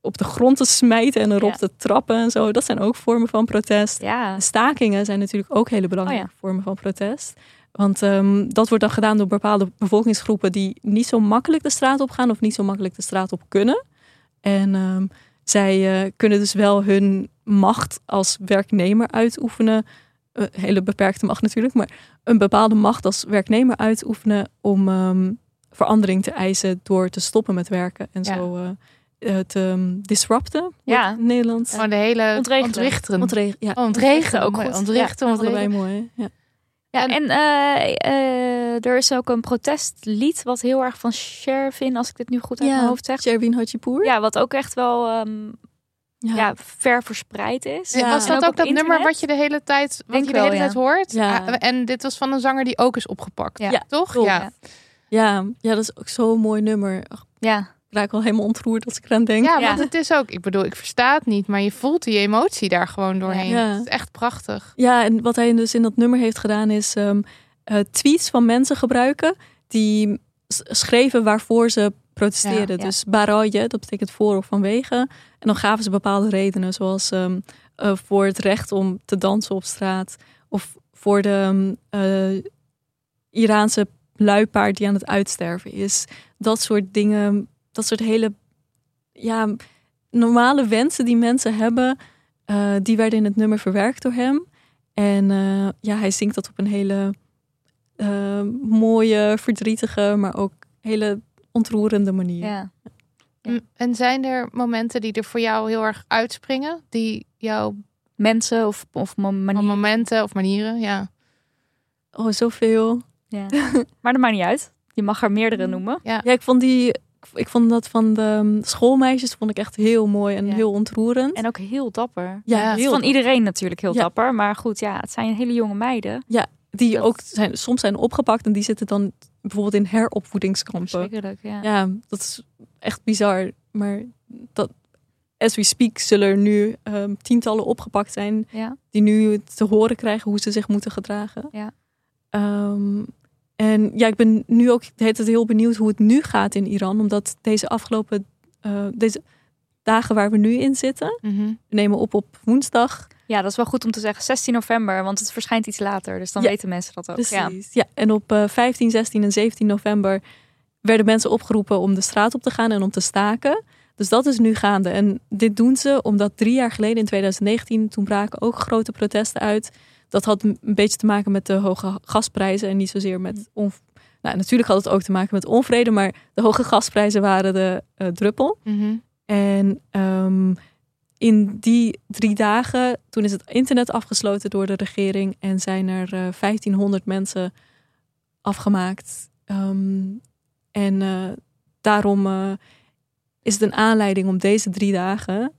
op de grond te smijten en erop
Ja.
te trappen en zo. Dat zijn ook vormen van protest.
Ja.
En Stakingen zijn natuurlijk ook hele belangrijke
Oh
vormen van protest. Want ehm, dat wordt dan gedaan door bepaalde bevolkingsgroepen die niet zo makkelijk de straat op gaan of niet zo makkelijk de straat op kunnen. En ehm, zij eh, kunnen dus wel hun macht als werknemer uitoefenen. Eh, hele beperkte macht natuurlijk, maar een bepaalde macht als werknemer uitoefenen om ehm, verandering te eisen door te stoppen met werken en
Ja.
zo eh, eh, te ehm, disrupten. wordt
Ja.
het in het Nederlands.
Gewoon de hele.
Ontregelen.
Ontrichteren.
Ontreg- ja,
ontrichten ook
goed.
Ontrichten,
ja, allebei
ontrichten.
mooi. hè? Ja.
Ja,
En-
eh, eh, er is ook een protestlied wat heel erg van Shervin, als ik dit nu goed uit mijn hoofd zeg.
Sherwin Hajipour.
Ja, wat ook echt wel ehm,
Ja.
ja. ver verspreid is.
Ja.
Was dat ook dat nummer wat je de hele tijd, wat
Denk
je de hele
ja.
tijd hoort?
Ja.
Ah, En dit was van een zanger die ook is opgepakt.
Ja.
Ja,
Toch? Ja.
Ja, ja, dat is ook zo'n mooi nummer. Ach,
Ja,
ik raak wel helemaal ontroerd als ik eraan denk.
Ja,
Ja.
want het is ook, ik bedoel, ik versta het niet, maar je voelt die emotie daar gewoon doorheen.
Ja.
Het is echt prachtig.
Ja, en wat hij dus in dat nummer heeft gedaan is ehm, eh, tweets van mensen gebruiken die schreven waarvoor ze protesteerden.
Ja, ja.
Dus baroje, dat betekent voor of vanwege. En dan gaven ze bepaalde redenen, zoals ehm, eh, voor het recht om te dansen op straat. Of voor de ehm, eh, Iraanse luipaard die aan het uitsterven is. Dat soort dingen, dat soort hele ja, normale wensen die mensen hebben, eh, die werden in het nummer verwerkt door hem. En eh, ja, hij zingt dat op een hele eh, mooie, verdrietige, maar ook hele ontroerende manier.
ja.
En zijn er momenten die er voor jou heel erg uitspringen? Die jouw
Mensen of, of manieren.
momenten of manieren, ja.
Oh, zoveel.
Ja. (laughs) maar dat maakt niet uit. Je mag er meerdere noemen.
Ja, ik vond die, ik vond dat van de um, schoolmeisjes vond ik echt heel mooi en
Ja.
heel ontroerend.
En ook heel dapper.
ja,
Ja,
heel
Van iedereen natuurlijk heel
Ja.
dapper. Maar goed, ja, het zijn hele jonge meiden.
die
dat-
ook zijn, soms zijn opgepakt en die zitten dan bijvoorbeeld in heropvoedingskampen.
Ja.
Ja, dat is echt bizar. Maar dat, as we speak zullen er nu ehm, tientallen opgepakt zijn
Ja.
die nu te horen krijgen hoe ze zich moeten gedragen.
Ja.
Ehm, en ja, ik ben nu ook tijd heel benieuwd hoe het nu gaat in Iran, omdat deze afgelopen eh, deze dagen waar we nu in zitten,
Mhm.
we nemen op op woensdag.
Ja, dat is wel goed om te zeggen. 16 november, want het verschijnt iets later. Dus dan
Ja,
weten mensen dat ook. Ja.
Precies. Ja. en op eh, 15, 16 en 17 november werden mensen opgeroepen om de straat op te gaan en om te staken. Dus dat is nu gaande. En dit doen ze omdat drie jaar geleden, in 2019, toen braken ook grote protesten uit. Dat had een beetje te maken met de hoge gasprijzen en niet zozeer met. On... Nou, natuurlijk had het ook te maken met onvrede, maar de hoge gasprijzen waren de eh, druppel.
Mhm.
En ehm, in die drie dagen, toen is het internet afgesloten door de regering en zijn er eh 1500 mensen afgemaakt. Ehm, en eh, daarom is het een aanleiding om deze drie dagen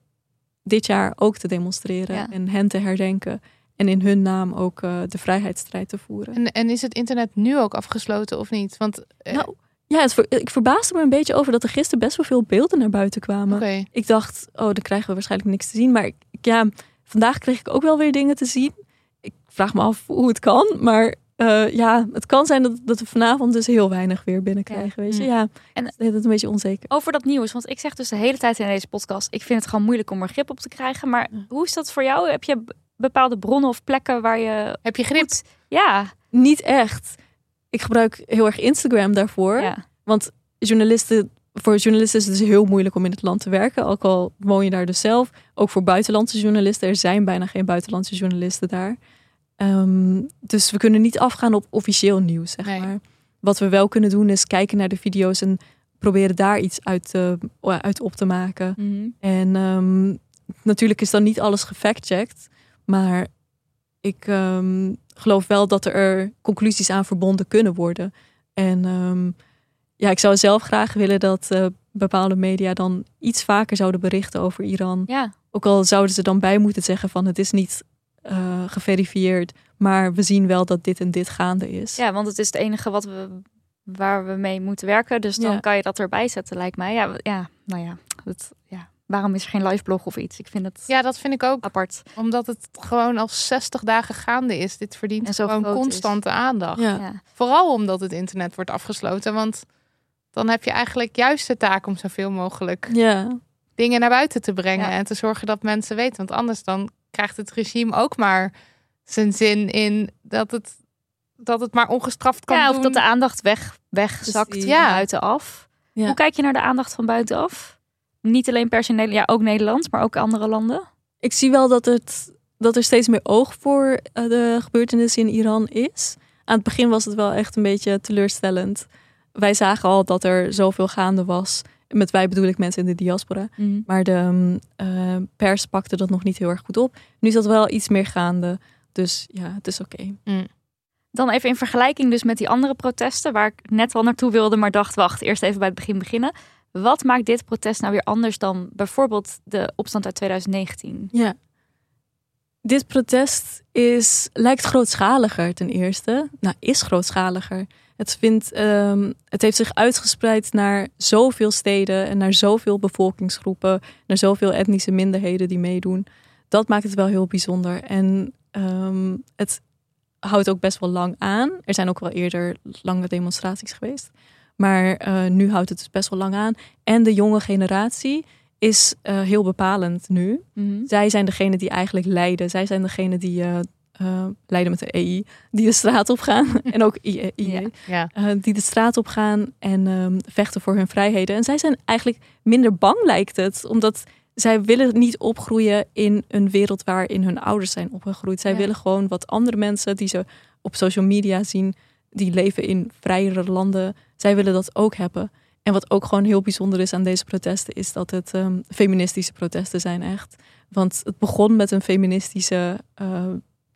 dit jaar ook te demonstreren
Ja.
en hen te herdenken. En in hun naam ook eh, de vrijheidsstrijd te voeren.
En, en is het internet nu ook afgesloten of niet? Want eh,
Nou, ja, het ver- ik verbaasde me een beetje over dat er gisteren best wel veel beelden naar buiten kwamen. Ik dacht, oh, dan krijgen we waarschijnlijk niks te zien. Maar ik- ja, vandaag kreeg ik ook wel weer dingen te zien. Ik vraag me af hoe het kan. Maar eh, ja, het kan zijn dat, dat we vanavond dus heel weinig weer binnenkrijgen. Weet je,
Mm.
ja.
En-
het is een beetje onzeker.
Over dat nieuws, want ik zeg dus de hele tijd in deze podcast, ik vind het gewoon moeilijk om er grip op te krijgen. Maar
Ja.
hoe is dat voor jou? Heb je bepaalde bronnen of plekken waar je
Heb je grip?
goed... Ja,
Niet echt. Ik gebruik heel erg Instagram daarvoor.
ja.
Want journalisten, voor journalisten is het dus heel moeilijk om in het land te werken. Ook al woon je daar dus zelf. Ook voor buitenlandse journalisten. Er zijn bijna geen buitenlandse journalisten daar. Ehm, dus we kunnen niet afgaan op officieel nieuws, zeg
Nee.
maar. Wat we wel kunnen doen is kijken naar de video's en proberen daar iets uit, te- uit op te maken.
Mhm.
En ehm, natuurlijk is dan niet alles gefactcheckt. Maar ik ehm, geloof wel dat er conclusies aan verbonden kunnen worden. En ehm, ja, ik zou zelf graag willen dat eh, bepaalde media dan iets vaker zouden berichten over Iran.
ja.
Ook al zouden ze dan bij moeten zeggen van het is niet eh, geverifieerd. Maar we zien wel dat dit en dit gaande is.
ja, want het is het enige wat we, waar we mee moeten werken. Dus dan
Ja.
kan je dat erbij zetten, lijkt mij. Ja, ja nou ja, het, ja. Waarom is er geen live blog of iets? Ik vind het
Ja, dat vind ik ook.
apart.
Omdat het gewoon al 60 dagen gaande is. Dit verdient
En zo
gewoon
is.
constante aandacht.
Ja.
Ja.
Vooral omdat het internet wordt afgesloten. Want dan heb je eigenlijk juist de taak om zoveel mogelijk
ja.
dingen naar buiten te brengen.
Ja.
En te zorgen dat mensen weten. Want anders dan krijgt het regime ook maar zijn zin in dat het, dat het maar ongestraft kan
Ja, of
doen.
dat de aandacht weg, wegzakt van
Ja.
buitenaf.
Ja.
Hoe kijk je naar de aandacht van buitenaf? Niet alleen per se Nederland, ja, ook Nederland, maar ook andere landen.
ik zie wel dat, het, dat er steeds meer oog voor eh, de gebeurtenissen in Iran is. Aan het begin was het wel echt een beetje teleurstellend. Wij zagen al dat er zoveel gaande was. Met wij bedoel ik mensen in de diaspora. Maar de mm, eh, pers pakte dat nog niet heel erg goed op. Nu is dat wel iets meer gaande. Dus ja, het is oké.
Dan even in vergelijking dus met die andere protesten, waar ik net al naartoe wilde, maar dacht, wacht, eerst even bij het begin beginnen. Wat maakt dit protest nou weer anders dan bijvoorbeeld de opstand uit 2019?
Ja. Dit protest is, lijkt grootschaliger ten eerste. Nou, is grootschaliger. Het, vindt, ehm, het heeft zich uitgespreid naar zoveel steden en naar zoveel bevolkingsgroepen, naar zoveel etnische minderheden die meedoen. Dat maakt het wel heel bijzonder. En ehm, het houdt ook best wel lang aan. Er zijn ook wel eerder lange demonstraties geweest. Maar eh, nu houdt het dus best wel lang aan. En de jonge generatie is eh, heel bepalend nu. Zij zijn degene die eigenlijk leiden. Zij zijn degene die eh, eh, leiden met de EI, (laughs) die de straat op gaan. en ook IE, die de straat op gaan en vechten voor hun vrijheden. En zij zijn eigenlijk minder bang, lijkt het. Omdat zij willen niet opgroeien in een wereld waarin hun ouders zijn opgegroeid. Zij
Ja.
willen gewoon wat andere mensen die ze op social media zien, die leven in vrijere landen. Zij willen dat ook hebben. En wat ook gewoon heel bijzonder is aan deze protesten, is dat het ehm, feministische protesten zijn echt. Want het begon met een feministische eh,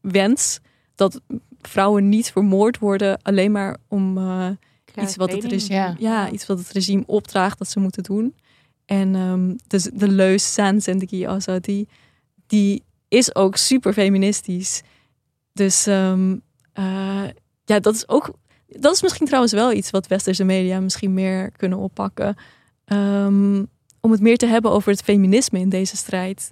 wens dat vrouwen niet vermoord worden alleen maar om eh, iets wat het regime,
Ja.
ja. iets wat het regime opdraagt dat ze moeten doen. En ehm dus de leus San Zendegi Azadi, die is ook super feministisch. Dus ehm, eh, ja, dat is ook. Dat is misschien trouwens wel iets wat westerse media misschien meer kunnen oppakken. Ehm, om het meer te hebben over het feminisme in deze strijd.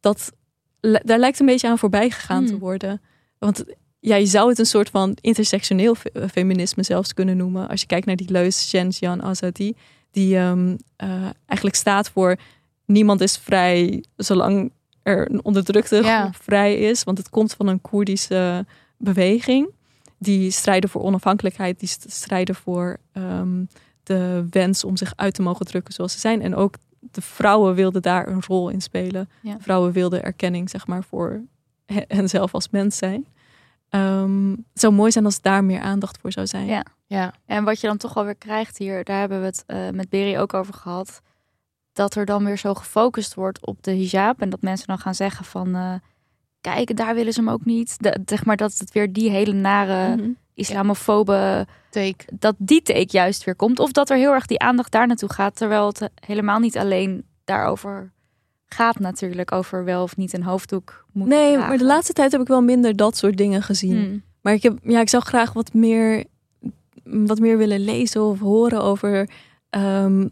Dat, daar lijkt een beetje aan voorbij gegaan te
Hmm.
worden. Want ja, je zou het een soort van intersectioneel fe- feminisme zelfs kunnen noemen. Als je kijkt naar die leus Jan Azadi. Die ehm, eh, eigenlijk staat voor niemand is vrij zolang er een onderdrukte
Ja.
vrij is. Want het komt van een Koerdische beweging. Die strijden voor onafhankelijkheid. Die st- strijden voor ehm, de wens om zich uit te mogen drukken zoals ze zijn. En ook de vrouwen wilden daar een rol in spelen.
Ja.
Vrouwen wilden erkenning zeg maar, voor he- henzelf als mens zijn. Ehm, het zou mooi zijn als daar meer aandacht voor zou zijn.
Ja.
Ja.
En wat je dan toch alweer krijgt hier, daar hebben we het eh, met Berry ook over gehad. dat er dan weer zo gefocust wordt op de hijab. En dat mensen dan gaan zeggen van... eh, kijk, daar willen ze hem ook niet. De, zeg maar dat het weer die hele nare
Mhm.
islamofobe...
Take.
Dat die take juist weer komt. Of dat er heel erg die aandacht daar naartoe gaat. Terwijl het helemaal niet alleen daarover gaat natuurlijk. Over wel of niet een hoofddoek moet
Nee,
dragen.
maar de laatste tijd heb ik wel minder dat soort dingen gezien.
Hmm.
Maar ik, heb, ja, ik zou graag wat meer, wat meer willen lezen of horen over ehm,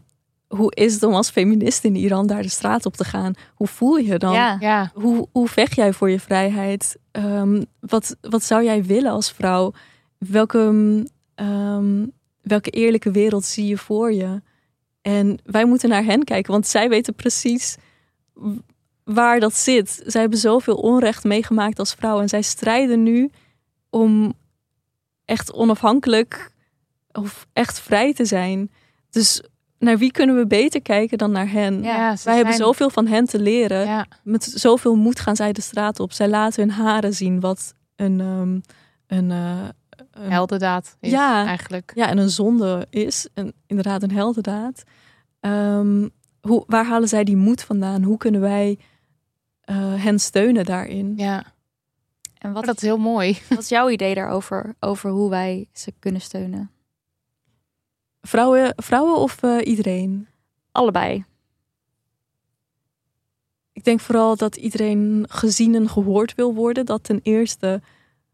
hoe is het om als feminist in Iran daar de straat op te gaan? Hoe voel je dan?
Ja.
Ja.
Hoe, hoe vecht jij voor je vrijheid? Ehm, wat, wat zou jij willen als vrouw? Welke, ehm, welke eerlijke wereld zie je voor je? En wij moeten naar hen kijken, want zij weten precies waar dat zit. Zij hebben zoveel onrecht meegemaakt als vrouw en zij strijden nu om echt onafhankelijk of echt vrij te zijn. Dus naar wie kunnen we beter kijken dan naar hen?
Ja,
ze
Wij hebben zoveel van hen te leren.
Ja.
Met zoveel moed gaan zij de straat op. Zij laten hun haren zien wat een, ehm, een, eh, een
Heldendaad is
Ja.
eigenlijk.
ja, en een zonde is. En inderdaad een heldendaad. Ehm, hoe, waar halen zij die moed vandaan? Hoe kunnen wij eh, hen steunen daarin?
Ja.
En wat,
dat is heel mooi.
wat is jouw idee daarover? Over hoe wij ze kunnen steunen?
Vrouwen, vrouwen of eh, iedereen?
Allebei.
Ik denk vooral dat iedereen gezien en gehoord wil worden. Dat ten eerste,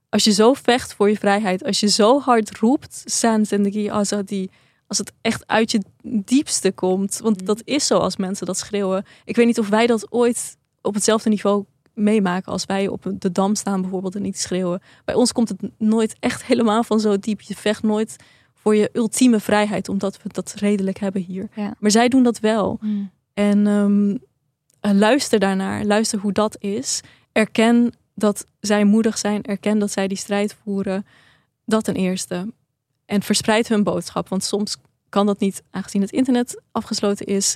als je zo vecht voor je vrijheid, als je zo hard roept, San Zendegi Azadi, als het echt uit je diepste komt. Want
Mhm.
dat is zo als mensen dat schreeuwen. Ik weet niet of wij dat ooit op hetzelfde niveau meemaken als wij op de dam staan bijvoorbeeld en niet schreeuwen. Bij ons komt het nooit echt helemaal van zo diep. Je vecht nooit voor je ultieme vrijheid, omdat we dat redelijk hebben hier.
Ja.
Maar zij doen dat wel. En ehm, eh, luister daarnaar. Luister hoe dat is. Erken dat zij moedig zijn. Erken dat zij die strijd voeren. Dat ten eerste. En verspreid hun boodschap. Want soms kan dat niet, aangezien het internet afgesloten is.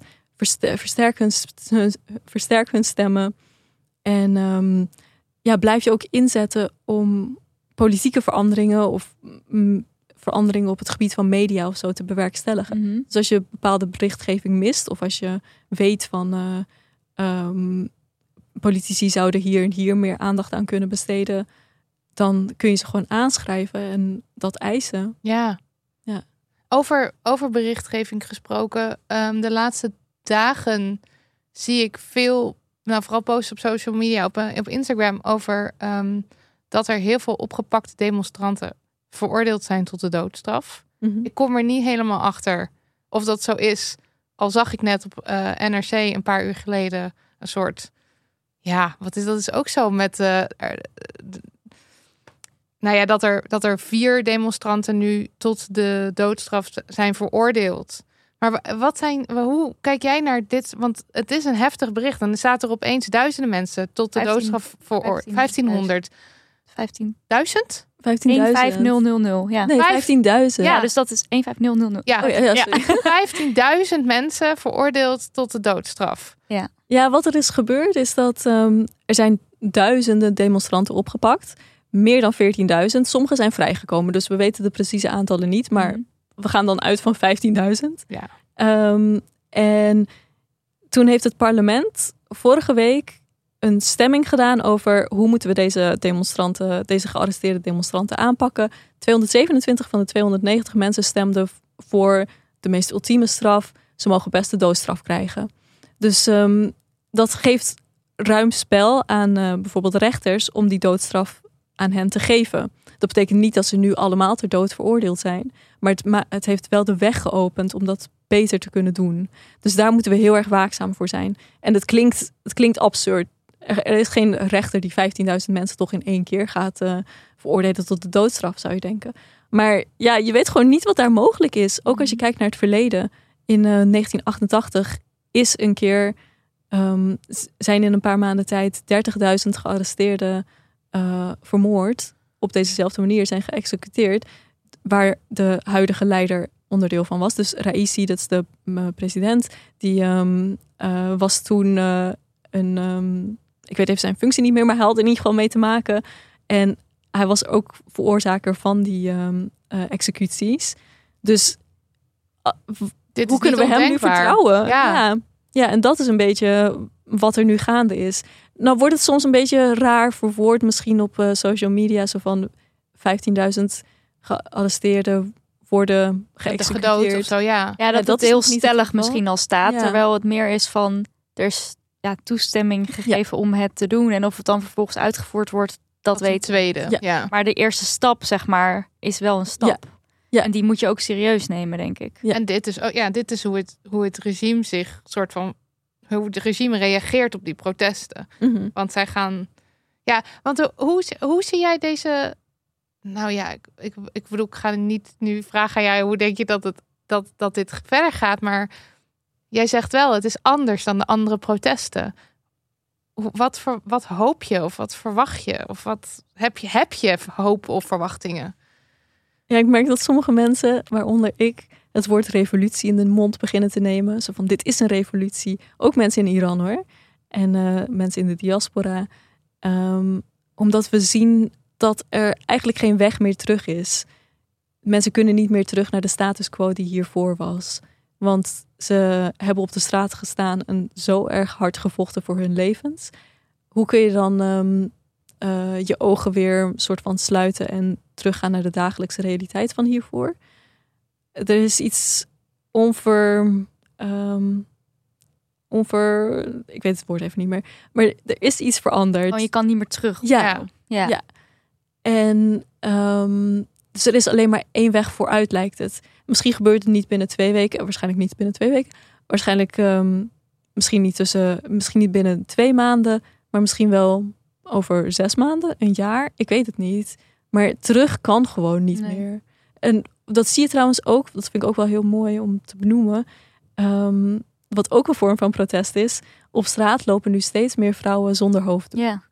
Hun, versterk hun stemmen. En ehm, ja, blijf je ook inzetten om politieke veranderingen of mm, veranderingen op het gebied van media of zo te bewerkstelligen.
Mhm.
Dus als je bepaalde berichtgeving mist, of als je weet van eh, ehm, politici zouden hier en hier meer aandacht aan kunnen besteden, dan kun je ze gewoon aanschrijven en dat eisen.
Ja.
Ja.
Over, over berichtgeving gesproken. ehm, de laatste dagen zie ik veel, nou vooral posts op social media, op, eh, op Instagram, over ehm, dat er heel veel opgepakte demonstranten veroordeeld zijn tot de doodstraf. Ik kom er niet helemaal achter of dat zo is. Al zag ik net op eh, NRC een paar uur geleden een soort. Ja, wat is dat is ook zo met. d- nou ja, dat er, dat er vier demonstranten nu tot de doodstraf zijn veroordeeld. Maar wa- wat zijn, hoe kijk jij naar dit? Want het is een heftig bericht. En er staat er opeens duizenden mensen tot de
15
doodstraf veroordeeld.
1500.
1500.
15.
1000?
15.000.
15000. Ja.
Nee,
Vijf-
15.000.
ja, dus dat is 15000.
Ja,
Oh, ja, ja, sorry. (laughs)
15.000 mensen veroordeeld tot de doodstraf.
Ja, wat er is gebeurd is dat ehm, er zijn duizenden demonstranten opgepakt. Meer dan 14.000. Sommige zijn vrijgekomen, dus we weten de precieze aantallen niet. Maar
Mhm.
we gaan dan uit van 15.000.
Ja.
Ehm, en toen heeft het parlement vorige week een stemming gedaan over hoe moeten we deze demonstranten, deze gearresteerde demonstranten aanpakken. 227 van de 290 mensen stemden voor de meest ultieme straf. Ze mogen best de doodstraf krijgen. Dus ehm, dat geeft ruim spel aan eh, bijvoorbeeld rechters om die doodstraf aan hen te geven. Dat betekent niet dat ze nu allemaal ter dood veroordeeld zijn. Maar het, het heeft wel de weg geopend om dat beter te kunnen doen. Dus daar moeten we heel erg waakzaam voor zijn. En het klinkt, het klinkt absurd. Er, is geen rechter die 15.000 mensen toch in één keer gaat eh, veroordelen tot de doodstraf, zou je denken. Maar ja, je weet gewoon niet wat daar mogelijk is. Ook als je kijkt naar het verleden. In eh, 1988 is een keer, ehm, zijn in een paar maanden tijd 30.000 gearresteerden eh, vermoord. Op dezezelfde manier zijn geëxecuteerd. Waar de huidige leider onderdeel van was. Dus Raisi, dat is de president, die ehm, eh, was toen een, ehm, ik weet even zijn functie niet meer, maar hij had er in ieder geval mee te maken. En hij was ook veroorzaker van die ehm, eh, executies. Dus w-
Dit
hoe kunnen we hem nu vertrouwen?
Ja.
Ja, en dat is een beetje wat er nu gaande is. Nou wordt het soms een beetje raar verwoord, misschien op uh, social media, zo van 15.000 gearresteerden worden geëxecuteerd.
Gedood of zo, ja.
Ja, dat,
dat
dat
is
heel stellig misschien al staat.
Ja.
Terwijl het meer is van, er is ja, toestemming gegeven om het te doen. En of het dan vervolgens uitgevoerd wordt, dat
is een
weten we.
tweede.
Ja.
Ja.
Maar de eerste stap, zeg maar, is wel een stap.
Ja.
En die moet je ook serieus nemen, denk ik.
Ja.
En dit is, oh, ja, dit is hoe, het, hoe het regime zich, soort van, hoe het regime reageert op die protesten.
Mhm.
Want zij gaan. Ja, want hoe- hoe, hoe zie jij deze. Nou ja, ik, ik, ik bedoel, ik ga niet nu vragen aan jij hoe denk je dat, het, dat, dat dit verder gaat. Maar jij zegt wel, het is anders dan de andere protesten. Wat, ver, wat hoop je of wat verwacht je? Of wat heb je, heb je hoop of verwachtingen?
Ja, ik merk dat sommige mensen, waaronder ik, het woord revolutie in de mond beginnen te nemen. Zo van, dit is een revolutie. Ook mensen in Iran hoor. En eh, mensen in de diaspora. Ehm, omdat we zien dat er eigenlijk geen weg meer terug is. Mensen kunnen niet meer terug naar de status quo die hiervoor was. Want ze hebben op de straat gestaan en zo erg hard gevochten voor hun levens. Hoe kun je dan ehm, eh, je ogen weer een soort van sluiten en teruggaan naar de dagelijkse realiteit van hiervoor? Er is iets onver. ehm, onver. Ik weet het woord even niet meer. Maar er is iets veranderd.
Oh, je kan niet meer terug.
Ja.
Ja.
ja.
Ja. En ehm, dus er is alleen maar één weg vooruit, lijkt het. Misschien gebeurt het niet binnen twee weken. Waarschijnlijk niet binnen twee weken. Waarschijnlijk ehm, misschien, niet tussen, misschien niet binnen twee maanden. Maar misschien wel over zes maanden, een jaar. Ik weet het niet. Maar terug kan gewoon niet
Nee.
meer. En dat zie je trouwens ook. Dat vind ik ook wel heel mooi om te benoemen. Ehm, wat ook een vorm van protest is. Op straat lopen nu steeds meer vrouwen zonder hoofddoek.
Ja.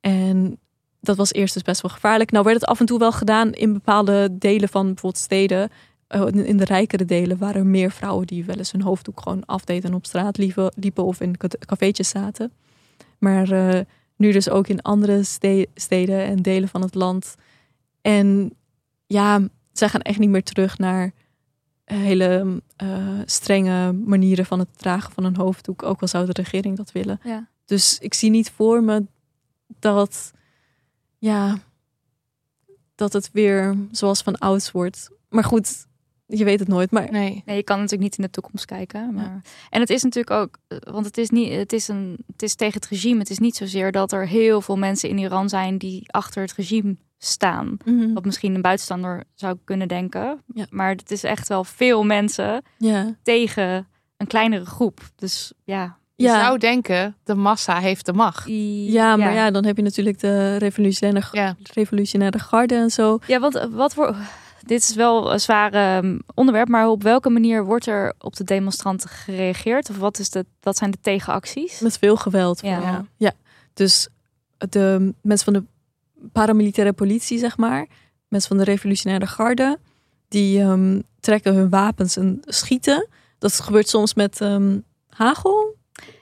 En dat was eerst dus best wel gevaarlijk. Nou werd het af en toe wel gedaan in bepaalde delen van bijvoorbeeld steden. Eh, in- de rijkere delen waren er meer vrouwen die wel eens hun hoofddoek gewoon afdeden en op straat liepen, liepen of in ca- cafeetjes zaten. Maar eh, nu dus ook in andere ste- steden en delen van het land. En ja, zij gaan echt niet meer terug naar hele eh, strenge manieren van het dragen van een hoofddoek. Ook al zou de regering dat willen.
Ja.
Dus ik zie niet voor me dat, ja, dat het weer zoals van ouds wordt. Maar goed, je weet het nooit. Maar
Nee.
Nee, je kan natuurlijk niet in de toekomst kijken. Maar... En het is natuurlijk ook, eh, want het is, niet, het, is een, het is tegen het regime. Het is niet zozeer dat er heel veel mensen in Iran zijn die achter het regime staan.
Mhm.
Wat misschien een buitenstaander zou kunnen denken.
Ja.
Maar het is echt wel veel mensen
ja,
tegen een kleinere groep. Dus ja.
Je
ja.
zou denken, de massa heeft de macht.
ja, maar ja. dan heb je natuurlijk de revolutionaire,
Ja.
revolutionaire garde en zo.
Ja, want wat voor. Dit is wel een zware um, onderwerp, maar op welke manier wordt er op de demonstranten gereageerd? Of wat, is de, wat zijn de tegenacties?
Met veel geweld.
Ja.
ja. Dus de mensen van de paramilitaire politie, zeg maar. Mensen van de revolutionaire garde. Die ehm, trekken hun wapens en schieten. Dat gebeurt soms met ehm, hagel.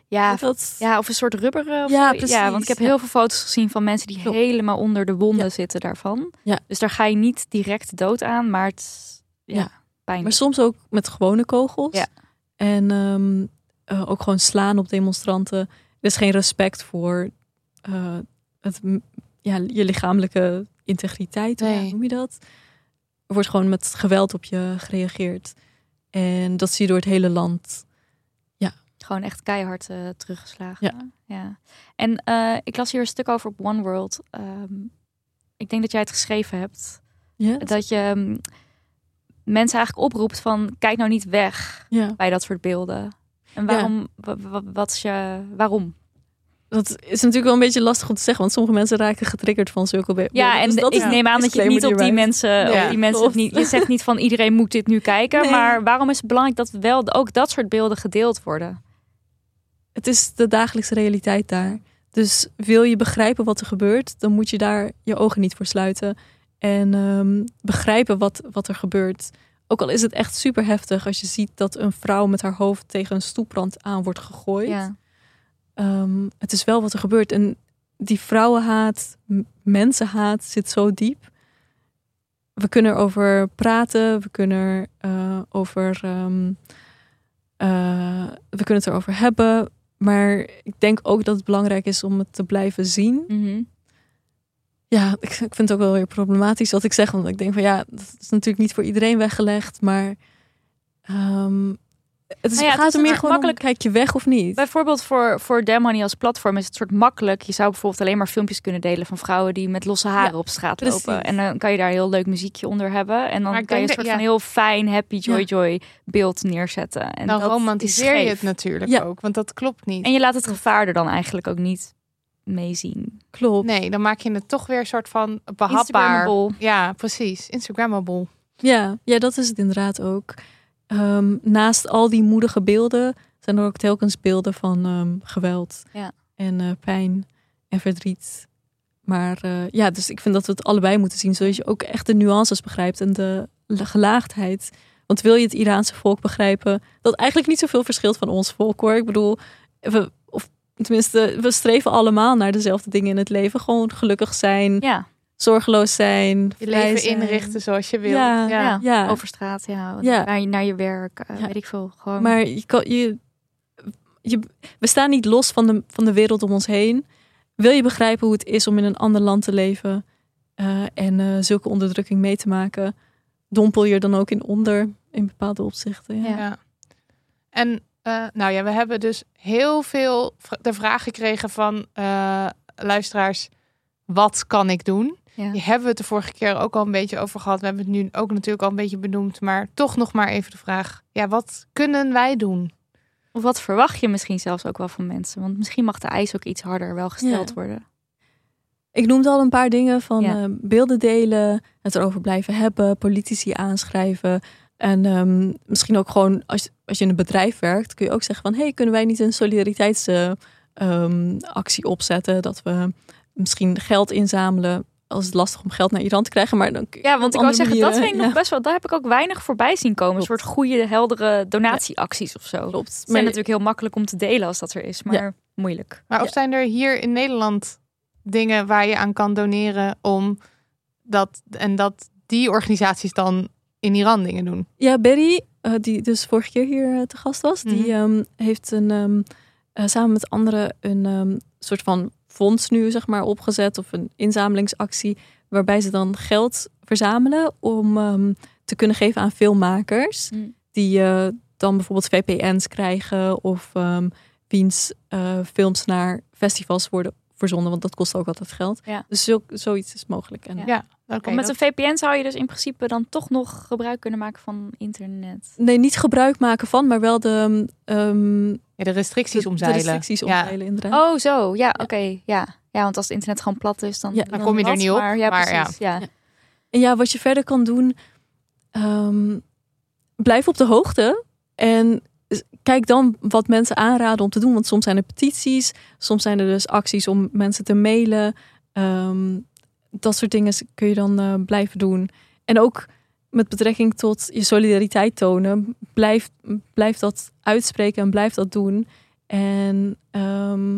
Ja,
dat?
ja, of een soort rubberen. Of
Ja,
zo.
precies,
Ja, want ik heb heel veel foto's gezien van mensen die helemaal onder de wonden
Ja.
zitten daarvan.
Ja.
Dus daar ga je niet direct dood aan, maar het ja,
Ja.
pijn.
Maar soms ook met gewone kogels.
Ja.
En ehm, eh, ook gewoon slaan op demonstranten. Er is geen respect voor eh, het, ja, je lichamelijke integriteit.
Nee.
Hoe noem je dat? Er wordt gewoon met geweld op je gereageerd. En dat zie je door het hele land.
Gewoon echt keihard eh, teruggeslagen. Ja. En eh, ik las hier een stuk over op One World. Ehm, ik denk dat jij het geschreven hebt.
Ja?
Dat je ehm, mensen eigenlijk oproept van kijk nou niet weg
ja.
bij dat soort beelden. En waarom? wa- wa- Wat is je waarom?
Dat is natuurlijk wel een beetje lastig om te zeggen, want sommige mensen raken getriggerd van zulke beelden.
Ja, en
Dus dat
ik
is
neem aan dat je het niet op die mensen,
Ja,
op die mensen niet. Je zegt niet van iedereen moet dit nu kijken,
Nee.
maar waarom is het belangrijk dat wel ook dat soort beelden gedeeld worden?
Het is de dagelijkse realiteit daar. Dus wil je begrijpen wat er gebeurt, dan moet je daar je ogen niet voor sluiten. En ehm, begrijpen wat, wat er gebeurt. Ook al is het echt super heftig als je ziet dat een vrouw met haar hoofd tegen een stoeprand aan wordt gegooid.
Ja.
Ehm, het is wel wat er gebeurt. En die vrouwenhaat, mensenhaat zit zo diep. We kunnen erover praten, we kunnen er, eh, over. ehm, eh, we kunnen het erover hebben. Maar ik denk ook dat het belangrijk is om het te blijven zien.
Mhm.
Ja, ik, ik vind het ook wel weer problematisch wat ik zeg. Want ik denk van ja, dat is natuurlijk niet voor iedereen weggelegd. Maar ehm, het, is,
Nou ja, het
gaat
is
er meer gewoon
makkelijk-
om, kijk je weg of niet?
Bijvoorbeeld voor, voor Demony als platform is het soort makkelijk. Je zou bijvoorbeeld alleen maar filmpjes kunnen delen van vrouwen die met losse haren
Ja,
op straat
precies.
lopen. En dan kan je daar heel leuk muziekje onder hebben. En dan
Maar
kan je een soort
dat-
van heel fijn, happy, joy,
Ja.
joy beeld neerzetten. En
dan
dat
romantiseer
is
je het natuurlijk
Ja.
ook, want dat klopt niet.
En je laat het gevaar er dan eigenlijk ook niet mee zien.
Klopt.
Nee, dan maak je het toch weer een soort van behapbaar.
Instagrammable.
Ja, precies. Instagrammable.
Ja, ja, dat is het inderdaad ook. Ehm, naast al die moedige beelden zijn er ook telkens beelden van ehm, geweld
Ja.
en eh, pijn en verdriet. Maar eh, ja, dus ik vind dat we het allebei moeten zien, zodat je ook echt de nuances begrijpt en de la- gelaagdheid. Want wil je het Iraanse volk begrijpen, dat eigenlijk niet zoveel verschilt van ons volk hoor. Ik bedoel, we, of tenminste, we streven allemaal naar dezelfde dingen in het leven. Gewoon gelukkig zijn,
Ja,
zorgeloos zijn,
Je leven
zijn.
inrichten zoals je wil.
Ja,
ja.
ja.
over straat, ja.
Ja.
Naar, je- naar je werk, eh,
Ja.
weet ik veel. Gewoon.
Maar je kan, je, je, we staan niet los van de, van de wereld om ons heen. Wil je begrijpen hoe het is om in een ander land te leven eh, en eh, zulke onderdrukking mee te maken, dompel je er dan ook in onder in bepaalde opzichten. Ja.
En eh, nou ja, we hebben dus heel veel de vraag gekregen van eh, luisteraars: wat kan ik doen?
Ja.
Die hebben we het de vorige keer ook al een beetje over gehad. We hebben het nu ook natuurlijk al een beetje benoemd, maar toch nog maar even de vraag: ja, wat kunnen wij doen?
Of wat verwacht je misschien zelfs ook wel van mensen? Want misschien mag de eis ook iets harder wel gesteld
Ja.
worden.
Ik noemde al een paar dingen van
Ja.
eh, beelden delen, het erover blijven hebben, politici aanschrijven. En ehm, misschien ook gewoon als, als je in een bedrijf werkt, kun je ook zeggen van hey, kunnen wij niet een solidariteitsactie opzetten? Dat we misschien geld inzamelen. Als het lastig om geld naar Iran te krijgen, maar dan kun je
Ja, want ik wou zeggen, dat vind ik nog
ja,
best wel. Daar heb ik ook weinig voorbij zien komen. Een soort goede, heldere donatieacties of zo.
klopt.
Het zijn
Maar
natuurlijk heel makkelijk om te delen als dat er is, maar
Ja.
moeilijk.
Maar of
Ja.
zijn er hier in Nederland dingen waar je aan kan doneren om dat en dat die organisaties dan in Iran dingen doen?
Ja, Berry, eh, die dus vorige keer hier eh, te gast was, die
Mhm.
ehm, heeft een, ehm, eh, samen met anderen een ehm, soort van fonds nu zeg maar opgezet of een inzamelingsactie waarbij ze dan geld verzamelen om ehm, te kunnen geven aan filmmakers
Mm.
die eh, dan bijvoorbeeld VPN's krijgen of ehm wiens eh, films naar festivals worden verzonden, want dat kost ook altijd geld.
Ja.
Dus zo, zoiets is mogelijk. En,
Ja.
Ja,
met
dat-
een VPN zou je dus in principe dan toch nog gebruik kunnen maken van internet.
Nee, niet gebruik maken van, maar wel de, ehm,
ja, de restricties
de,
omzeilen.
De restricties
Ja.
omzeilen, inderdaad.
Oh, zo. Ja, oké. Ja. ja, want als het internet gewoon plat is, dan,
Ja,
dan kom je er niet op,
Maar, ja,
maar ja.
precies. Ja.
Ja. En ja, wat je verder kan doen, ehm, blijf op de hoogte. En kijk dan wat mensen aanraden om te doen. Want soms zijn er petities, soms zijn er dus acties om mensen te mailen. Ehm, dat soort dingen kun je dan eh, blijven doen. En ook met betrekking tot je solidariteit tonen, blijf, blijf dat uitspreken en blijf dat doen. En ehm,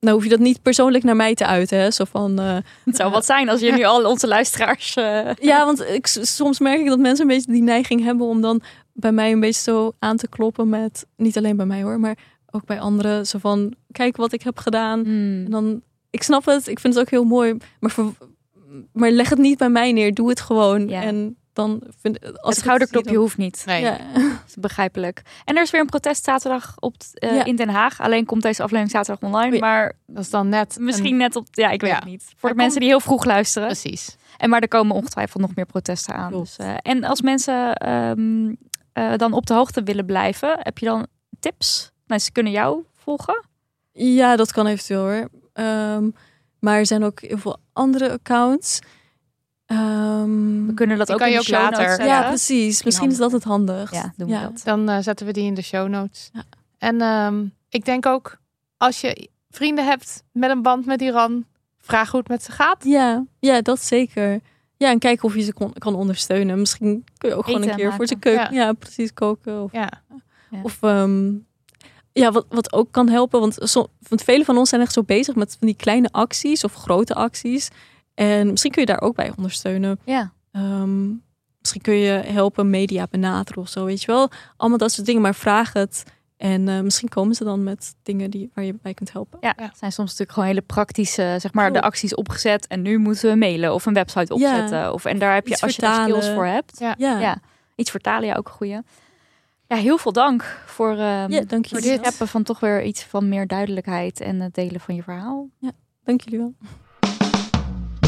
nou hoef je dat niet persoonlijk naar mij te uiten. Hè? Zo van, eh, (laughs)
Het zou wat zijn als je nu al onze luisteraars... eh, (laughs)
ja, want ik, soms merk ik dat mensen een beetje die neiging hebben om dan bij mij een beetje zo aan te kloppen met, niet alleen bij mij hoor, maar ook bij anderen. Zo van, kijk wat ik heb gedaan.
hmm.
En dan, ik snap het, ik vind het ook heel mooi, maar, voor, maar leg het niet bij mij neer. Doe het gewoon.
Ja.
En dan vind als
het schouderklopje hoeft niet.
Nee.
Ja. (laughs)
Dat is begrijpelijk. En er is weer een protest zaterdag op, t- eh,
Ja.
in Den Haag. Alleen komt deze aflevering zaterdag online.
Oh.
Maar
Dat is dan net
misschien
een-
net op... Ja, ik weet
Ja.
het niet. Voor de mensen die heel vroeg luisteren.
precies.
En maar er komen ongetwijfeld nog meer protesten aan. Dus, eh, en als mensen ehm, eh, dan op de hoogte willen blijven, heb je dan tips? Nou, ze kunnen jou volgen.
ja, dat kan eventueel hoor. Ehm, maar er zijn ook heel veel andere accounts. Ehm,
We kunnen dat ook
kan
in
je
de
ook
show
later-
notes
ja, precies. Misschien is dat het handig.
Ja, doen we dat.
Dan eh, zetten we die in de show notes.
Ja.
En ehm, ik denk ook, als je vrienden hebt met een band met Iran, vraag hoe het met ze gaat.
Ja, ja, dat zeker. Ja, en kijken of je ze kon, kan ondersteunen. Misschien kun je ook gewoon een keer voor ze keuken. Ja. precies, koken. Of,
Ja,
of ehm, ja, wat, wat ook kan helpen. Want, som, want vele van ons zijn echt zo bezig met van die kleine acties of grote acties. En misschien kun je daar ook bij ondersteunen.
Ja.
Ehm, misschien kun je helpen media benaderen of zo, weet je wel. Allemaal dat soort dingen, maar vraag het. En eh, misschien komen ze dan met dingen die, waar je bij kunt helpen.
Ja, het zijn soms natuurlijk gewoon hele praktische, zeg maar, de acties opgezet. En nu moeten we mailen of een website
Ja.
opzetten. Of, en daar heb je,
Iets
als je daar skills voor hebt.
Ja.
Ja,
Ja. Iets vertalen, ja, ook een goeie. Ja, heel veel dank voor, ehm
Ja, dank
voor
wel.
scheppen van toch weer iets van meer duidelijkheid en het delen van je verhaal.
Dank jullie wel.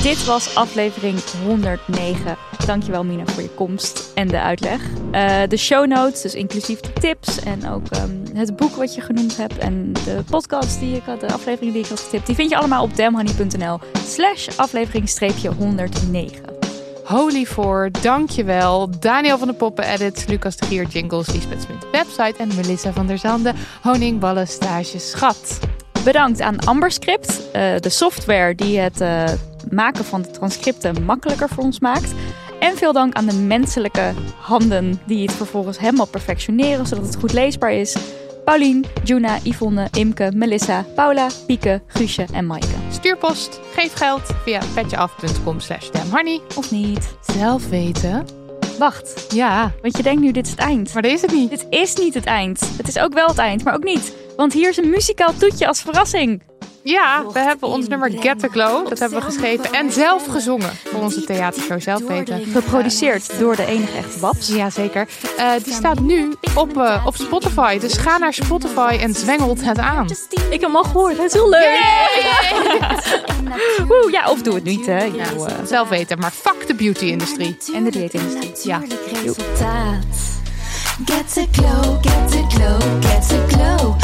Dit was aflevering 109. Dankjewel Mina voor je komst en de uitleg. Eh, de show notes, dus inclusief de tips en ook ehm, het boek wat je genoemd hebt en de podcast die ik had, de aflevering die ik had getipt, die vind je allemaal op damhoney.nl slash aflevering 109.
Holy voor, dankjewel. Daniel van de Poppen Edits, Lucas de Gier Jingles, Lisbeth Smit Website en Melissa van der Zande Honingballen Stage Schat.
Bedankt aan Amberscript, eh, de software die het eh, maken van de transcripten makkelijker voor ons maakt. En veel dank aan de menselijke handen die het vervolgens helemaal perfectioneren zodat het goed leesbaar is. Paulien, Juna, Yvonne, Imke, Melissa, Paula, Pieke, Guusje en Maaike.
Stuurpost, geef geld via petjeaf.com slash damhoney.
Of niet?
Zelf weten.
Wacht,
Ja,
want je denkt nu dit is het eind.
maar dat is het niet.
Dit is niet het eind. Het is ook wel het eind, maar ook niet. Want hier is een muzikaal toetje als verrassing.
Ja, we hebben ons nummer Get the Glow. Dat hebben we geschreven en zelf gezongen voor onze theatershow Zelf Weten.
Geproduceerd door de enige echte Babs.
Jazeker. Eh die staat nu op, eh, op Spotify. Dus ga naar Spotify en zwengelt het aan.
Ik heb hem al gehoord. Het is heel leuk. (laughs)
Oeh, ja, of doe het niet, hè. Eh,
Zelf weten, maar fuck de beauty-industrie.
En de dieetindustrie.
Ja.
resultaat. Get the glow, get the glow, get the glow.